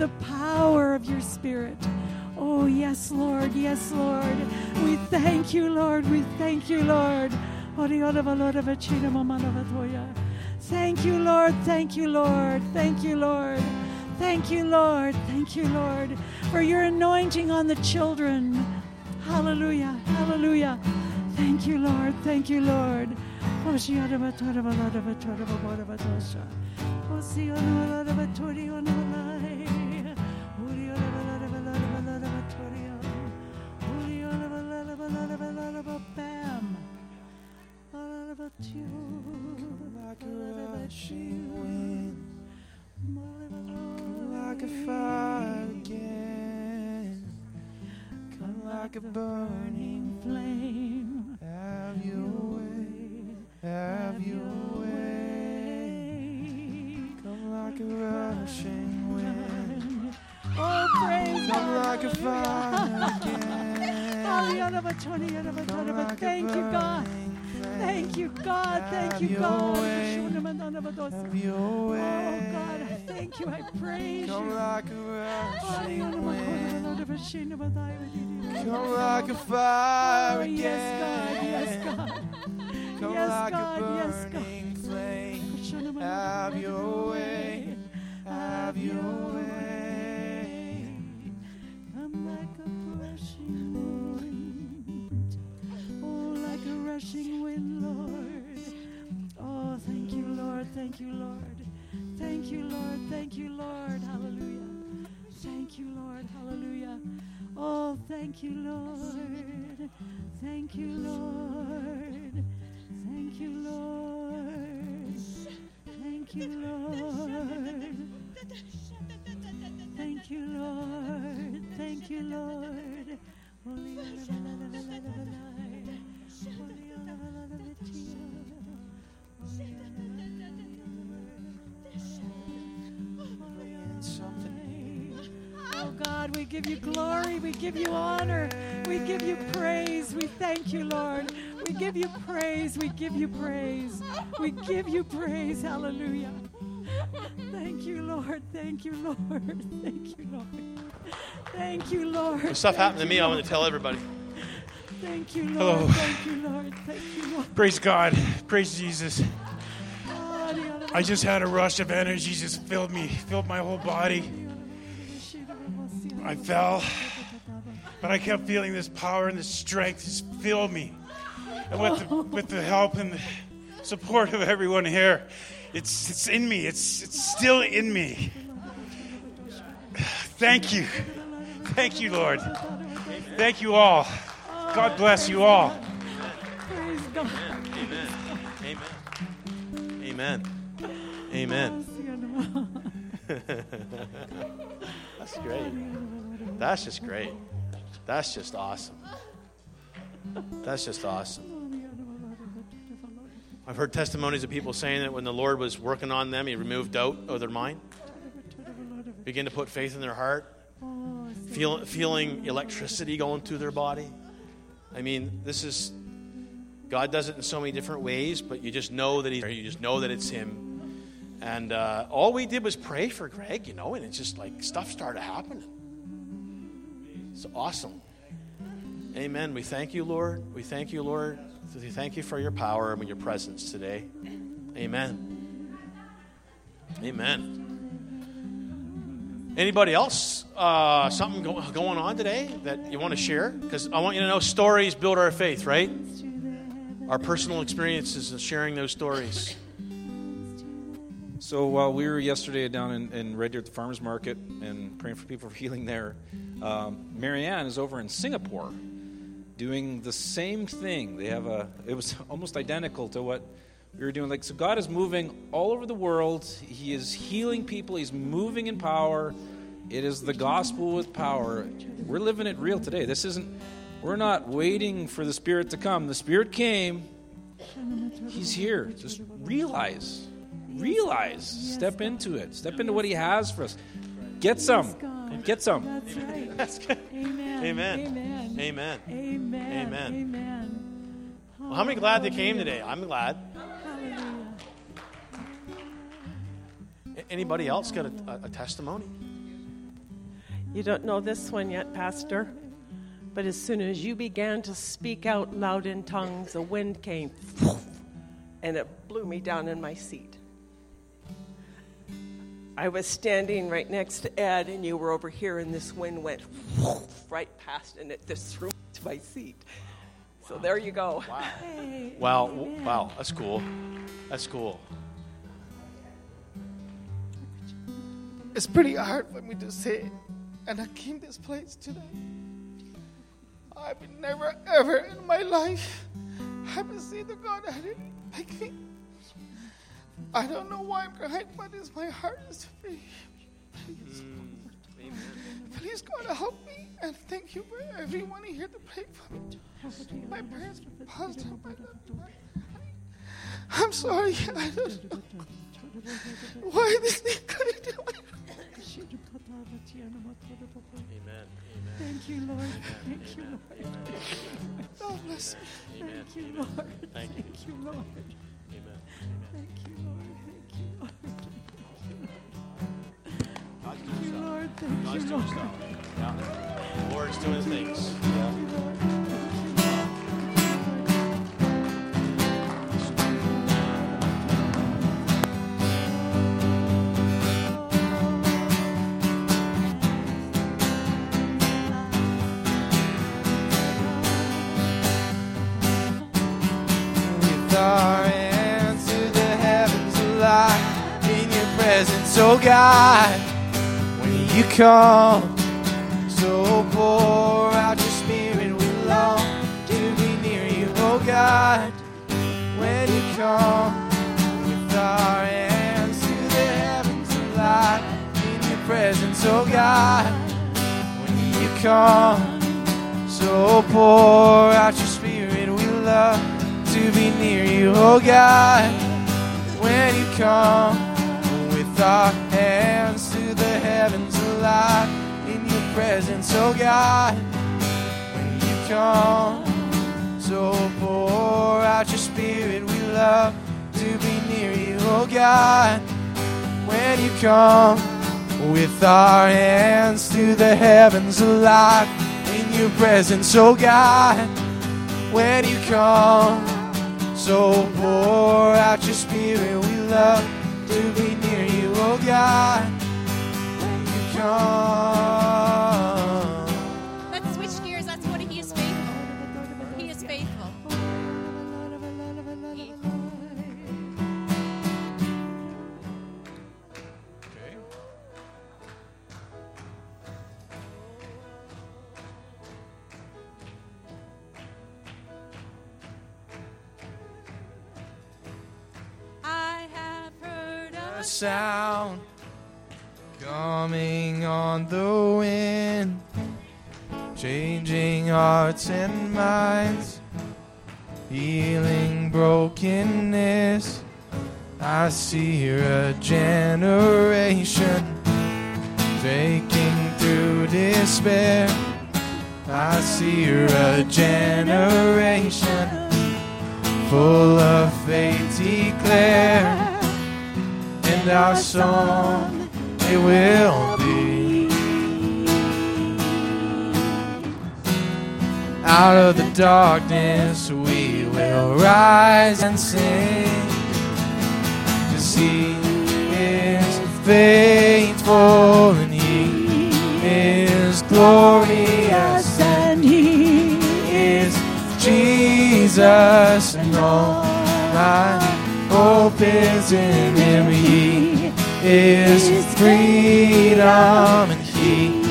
the power of your Spirit. Oh, yes, Lord. Yes, Lord. We thank you, Lord. We thank you, Lord. Thank you, Lord. Thank you, Lord. Thank you, Lord. Thank you, Lord. Thank you, Lord, for your anointing on the children. Hallelujah. Hallelujah. Thank you, Lord. Thank you, Lord. Like a rushing wind, like a fire again, come like a burning flame. Have your way, have your way. Come like a rushing wind, Oh, praise come like a fire again. Ah, come like a Thank you, God. Thank you, God. Thank you, Have your God. way. Oh. God, I thank you. I praise Come you. like a rushing wind. Come like a fire Oh, again. yes, God. Yes, God. Come Yes, like God. a Yes, God. flame. Have your way. Have your way. Rushing wind, Lord. Oh, thank you, Lord. Thank you, Lord. Thank you, Lord. Thank you, Lord. Hallelujah. Thank you, Lord. Hallelujah. Oh, thank you, Lord. Thank you, Lord. Thank you, Lord. Thank you, Lord. Thank you, Lord. Thank you, Lord. Holy Oh God, we give you glory, we give you honor, we give you praise, we thank you, Lord. We give you praise, we give you praise, we give you praise, hallelujah. Thank you, Lord. Thank you, Lord. *laughs* Thank you, Lord. Thank you, Lord. Stuff happened to me, I want to tell everybody. Thank you, Lord. Oh. Thank you, Lord. Thank you, Lord. Praise God. Praise Jesus. I just had a rush of energy, just filled me, filled my whole body. I fell, but I kept feeling this power and this strength just filled me. And with the, with the help and the support of everyone here, it's, it's in me. It's, it's still in me. Thank you. Thank you, Lord. Thank you all. God bless you all. Praise God. Amen. Amen. Amen. Amen. *laughs* That's great. That's just great. That's just awesome. That's just awesome. I've heard testimonies of people saying that when the Lord was working on them, He removed doubt of their mind, begin to put faith in their heart, feel, feeling electricity going through their body. I mean, this is God does it in so many different ways, but you just know that He, you just know that it's Him. And uh, all we did was pray for Greg, you know, and it's just like stuff started happening. It's awesome. Amen. We thank you, Lord. We thank you, Lord. We thank you for your power and your presence today. Amen. Amen. Anybody else? Uh, something go- going on today that you want to share? Because I want you to know stories build our faith, right? Our personal experiences and sharing those stories. So while we were yesterday down in, in Red Deer at the farmers market and praying for people for healing there, um, Marianne is over in Singapore doing the same thing. They have a. It was *laughs* almost identical to what we were doing. Like so, God is moving all over the world. He is healing people. He's moving in power. It is the gospel with power. We're living it real today. This isn't. We're not waiting for the Spirit to come. The Spirit came. He's here. Just realize realize. Step into it. Step into what He has for us. Get some. Get some. That's right. Amen. Amen. Amen. Amen. Amen. Amen. Amen. Well, how many glad they came today? I'm glad. Anybody else got a, a, a testimony? You don't know this one yet, Pastor, but as soon as you began to speak out loud in tongues, a wind came *laughs* and it blew me down in my seat. I was standing right next to Ed, and you were over here, and this wind went *laughs* right past, and it just threw me to my seat. So there you go. Wow. Hey, Wow. amen. Wow. That's cool. That's cool. It's pretty hard for me to say, and I came this place today. I've never ever in my life I haven't seen the God I didn't make me. I don't know why I'm crying, but it's my heart is free. Please, mm, please God help me, and thank you for everyone here to pray for me. My parents, pastor, my I'm sorry. I don't know why this thing couldn't do it. Amen. Thank you, Lord. Thank you, Lord. God bless you. Thank you, Lord. Thank you. Thank you, Lord. Amen. Thank you, Lord. Thank you, Lord. God's Thank doing you. Lord. Thank God's you, doing Lord. stuff. Yeah. The Lord's doing things. with oh God. When you come, so pour out your spirit, we long to be near you, oh God. When you come, with our hands to the heavens alive in your presence, oh God. When you come, so pour out your spirit, we love to be near you, oh God. When you come our hands to the heavens alive in your presence, oh God. When you come, so pour out your spirit, we love to be near you, oh God. When you come with our hands to the heavens alive in your presence, oh God. When you come, so pour out your spirit, we love to be near you, oh God. When you come. A sound coming on the wind, changing hearts and minds, healing brokenness. I see a generation breaking through despair. I see a generation full of faith declare. And our song it will be. Out of the darkness we will rise and sing. Cause he is faithful and he is glorious and he is Jesus and all my hope is in him. He is freedom and he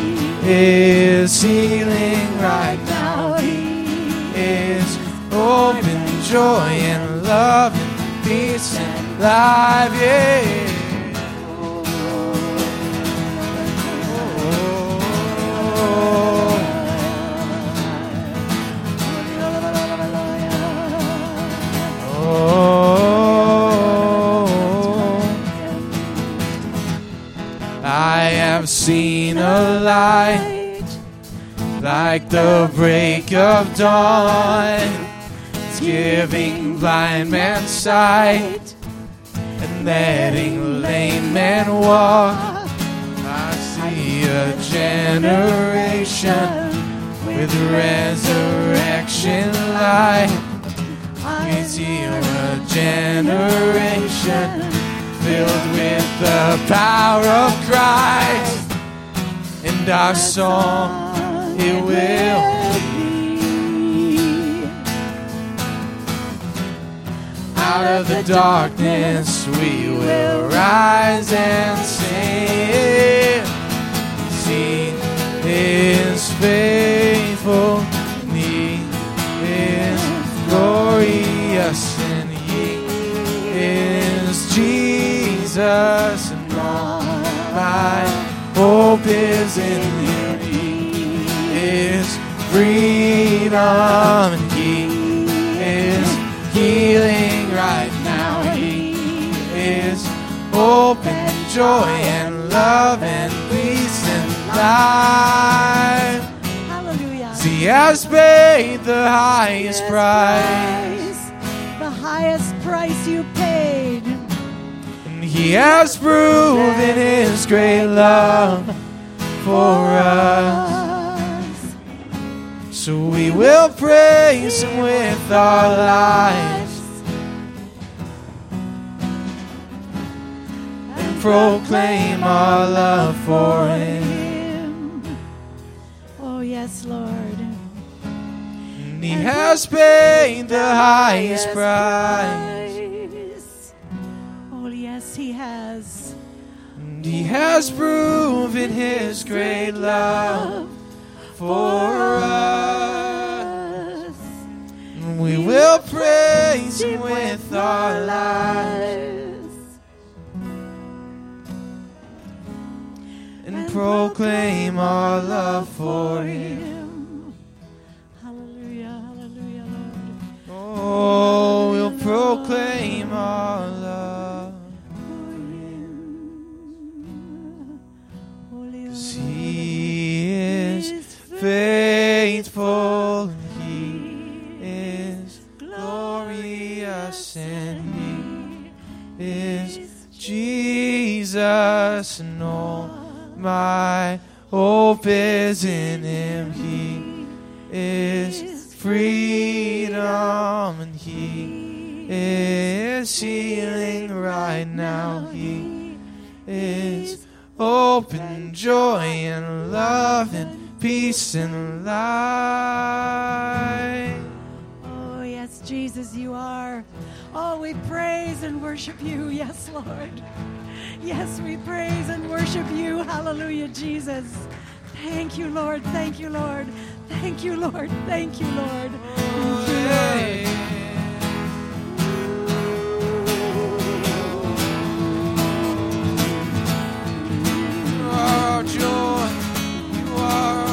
is healing right now. He is hope and joy and love and peace and life. Yeah. I have seen a light like the break of dawn. It's giving blind man sight and letting lame men walk. I see a generation with resurrection light. I see a generation filled with the power of Christ, and our song it will be. Out of the darkness we will rise and sing. See His faithful, and is glorious, Jesus, and all my hope is in Him. He is freedom, and He is healing right now. He is hope and joy and love and peace and life. Hallelujah. He has paid the highest price. The highest price you he has proven his great love for us. So we will praise him with our lives and proclaim our love for him. Oh, yes, Lord. And he has paid the highest price. Yes, He has. And he has proven his great love for us. And we will praise him with our lives and proclaim our love for him. Hallelujah, hallelujah, Lord. Oh, we'll proclaim our love. Faithful he is glorious and he is Jesus and all my hope is in him. He is freedom and he is healing right now. He is hope and joy and love and peace and light. Oh, yes, Jesus, you are. Oh, we praise and worship you. Yes, Lord. Yes, we praise and worship you. Hallelujah, Jesus. Thank you, Lord. Thank you, Lord. Thank you, Lord. Thank you, Lord. Thank you, Lord. Joy, you are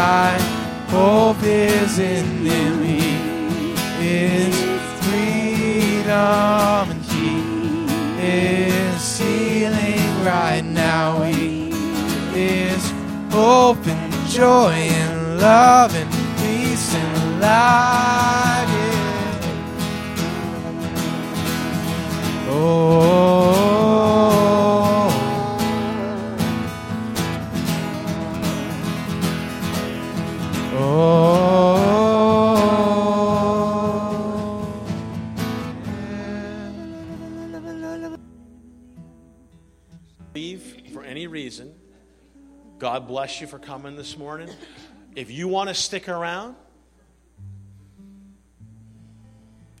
thy hope is in Him. He is freedom, and He is healing right now. He is hope and joy and love and peace and life. Yeah. Oh. God bless you for coming this morning. If you want to stick around,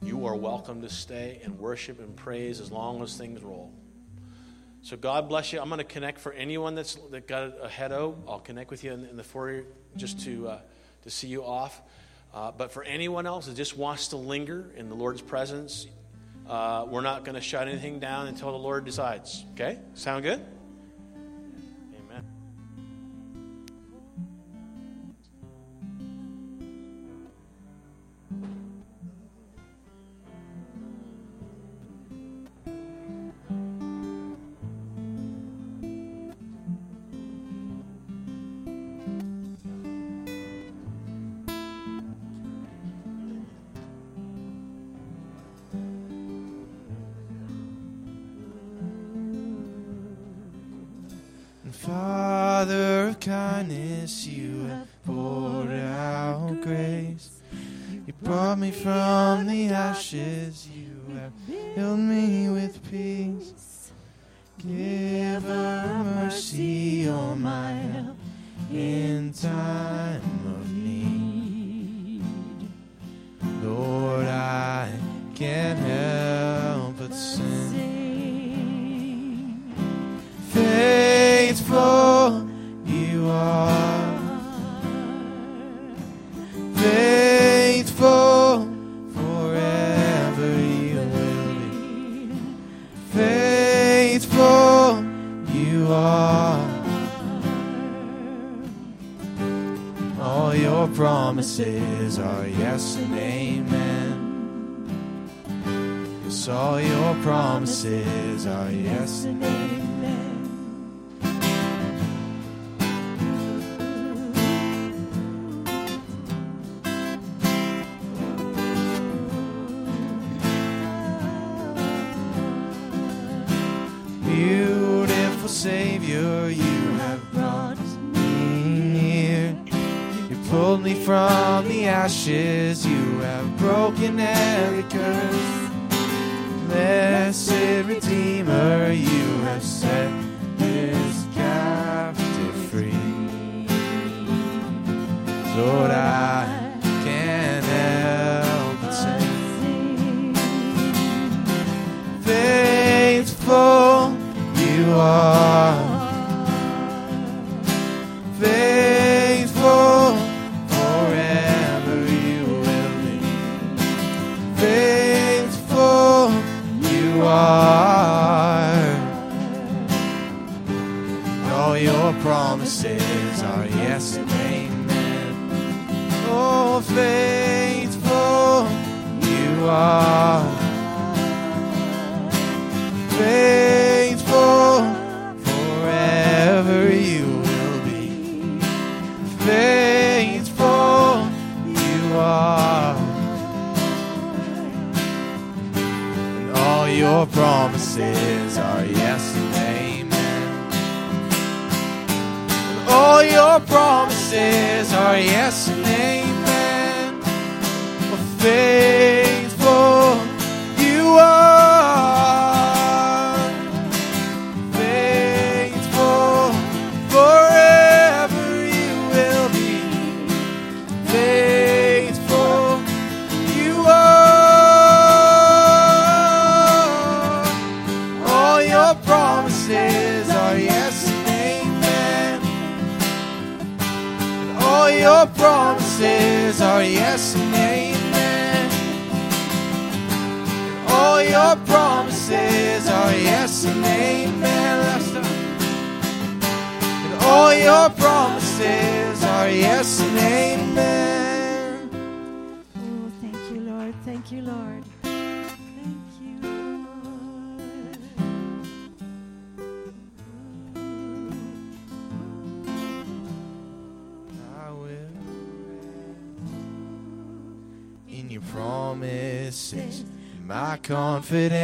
you are welcome to stay and worship and praise as long as things roll. So God bless you. I'm going to connect for anyone that's that got a head out. I'll connect with you in, in the foyer just to uh, to see you off. Uh, but for anyone else that just wants to linger in the Lord's presence, uh, we're not going to shut anything down until the Lord decides. Okay? Sound good? confident.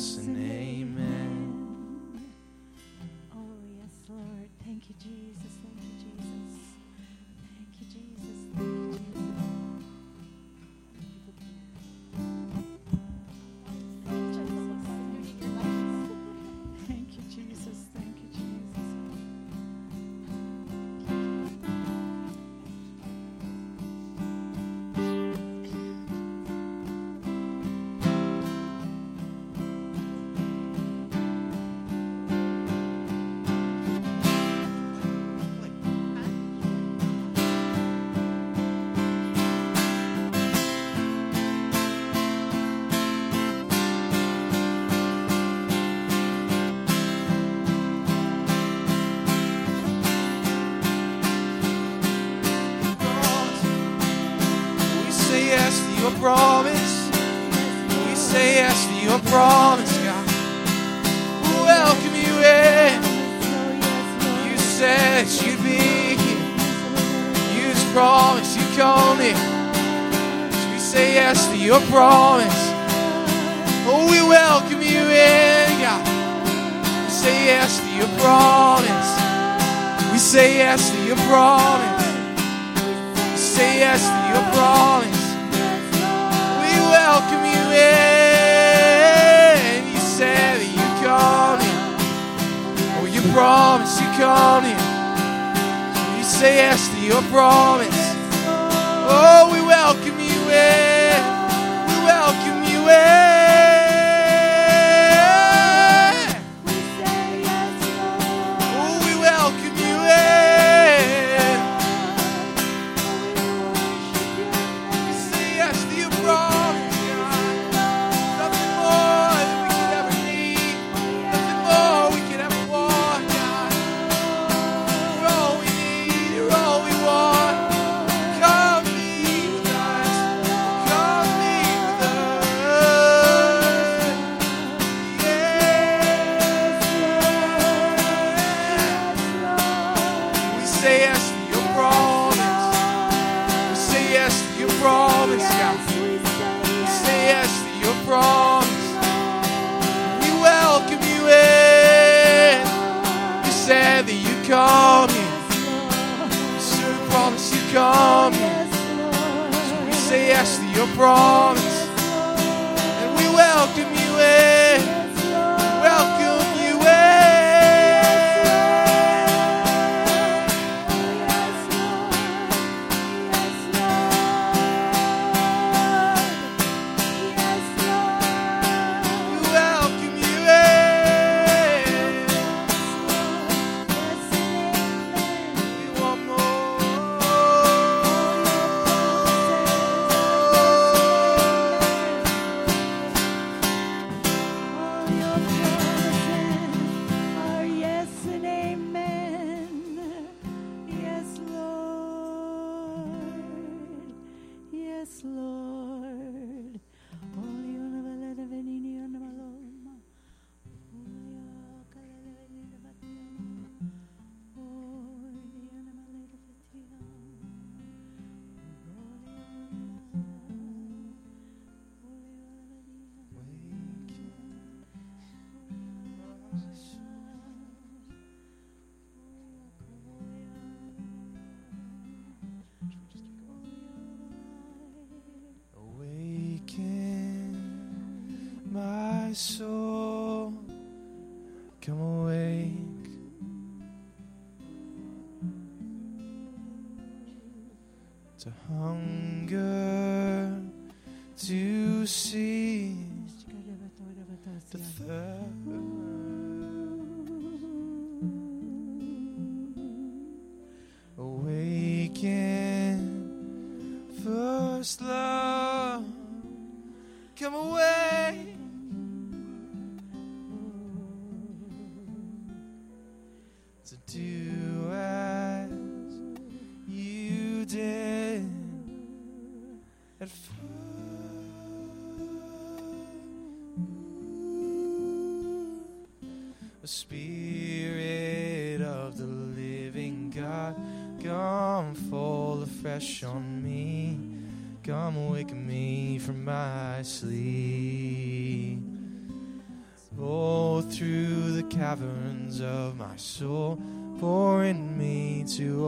yes and amen. Oh, yes, Lord. Thank you, Jesus. my soul, come awake. To hunger. of my soul, pouring me to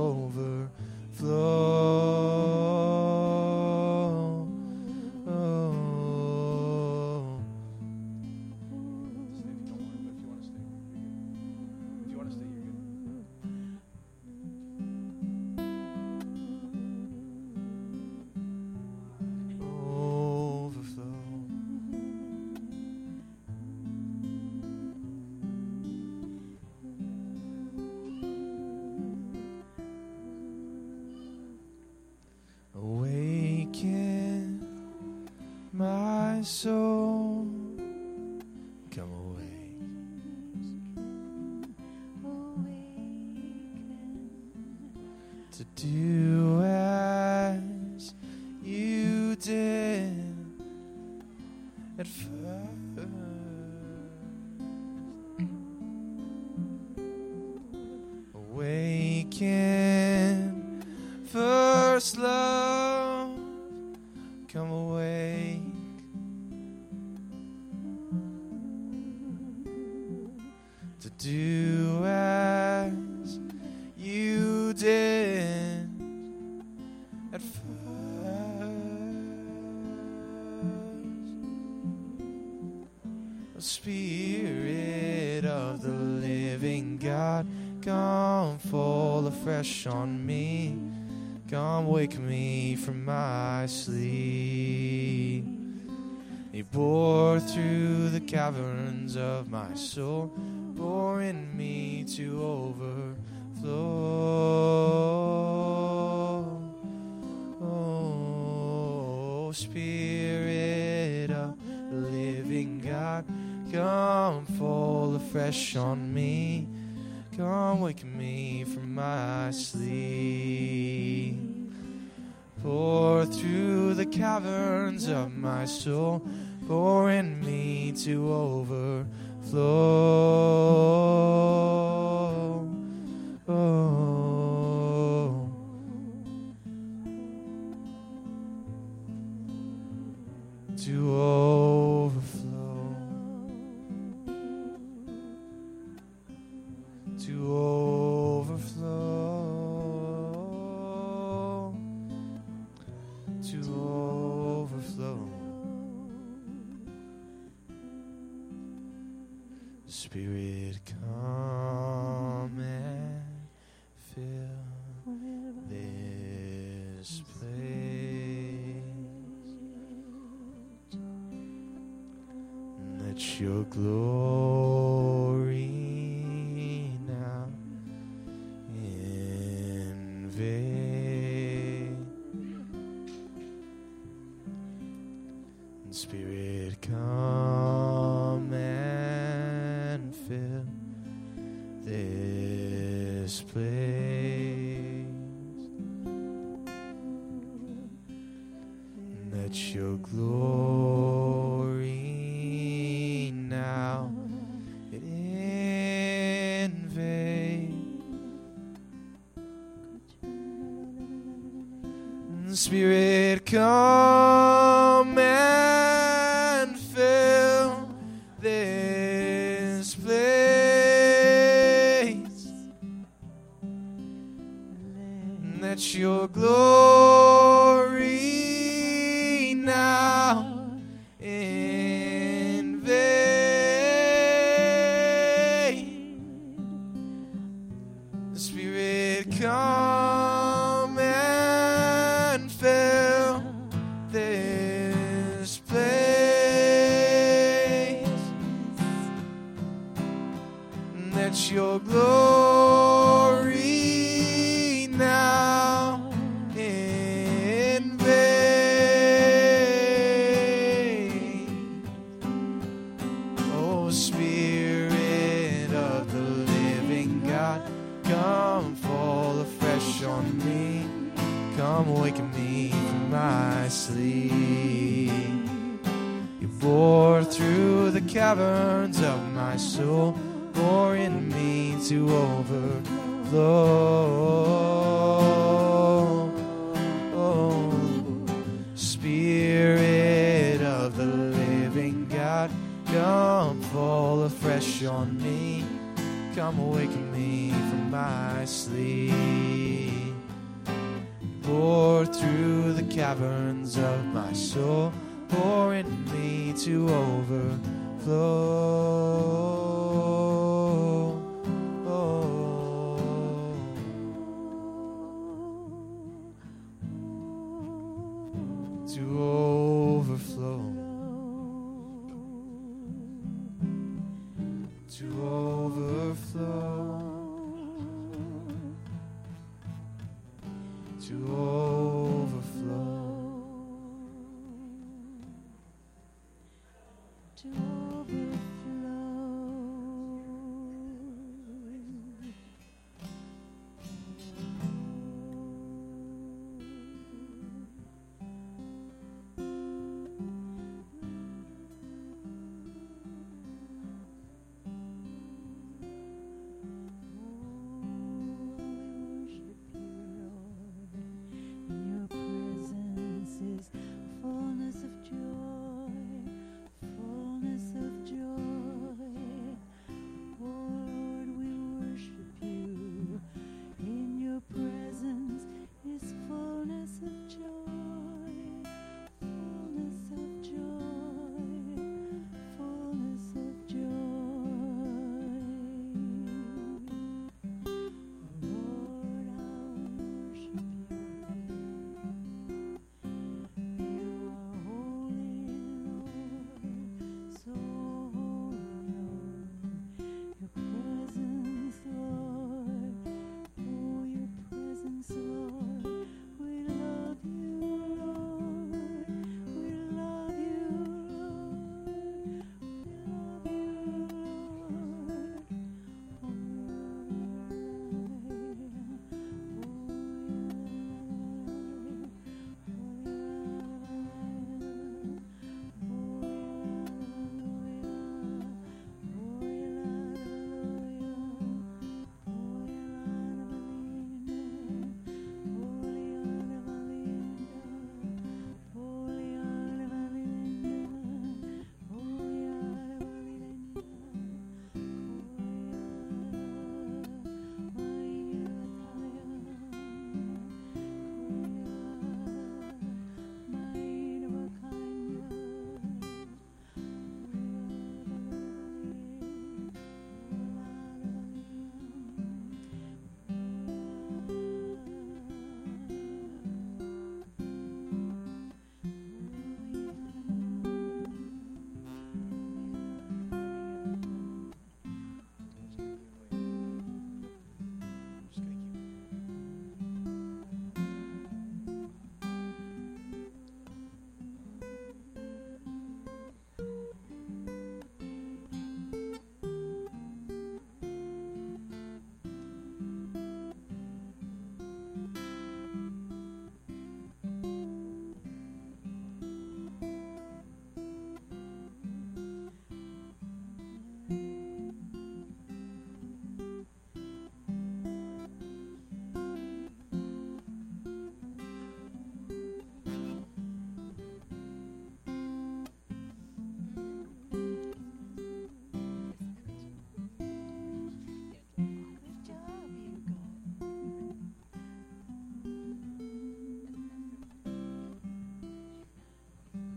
to all.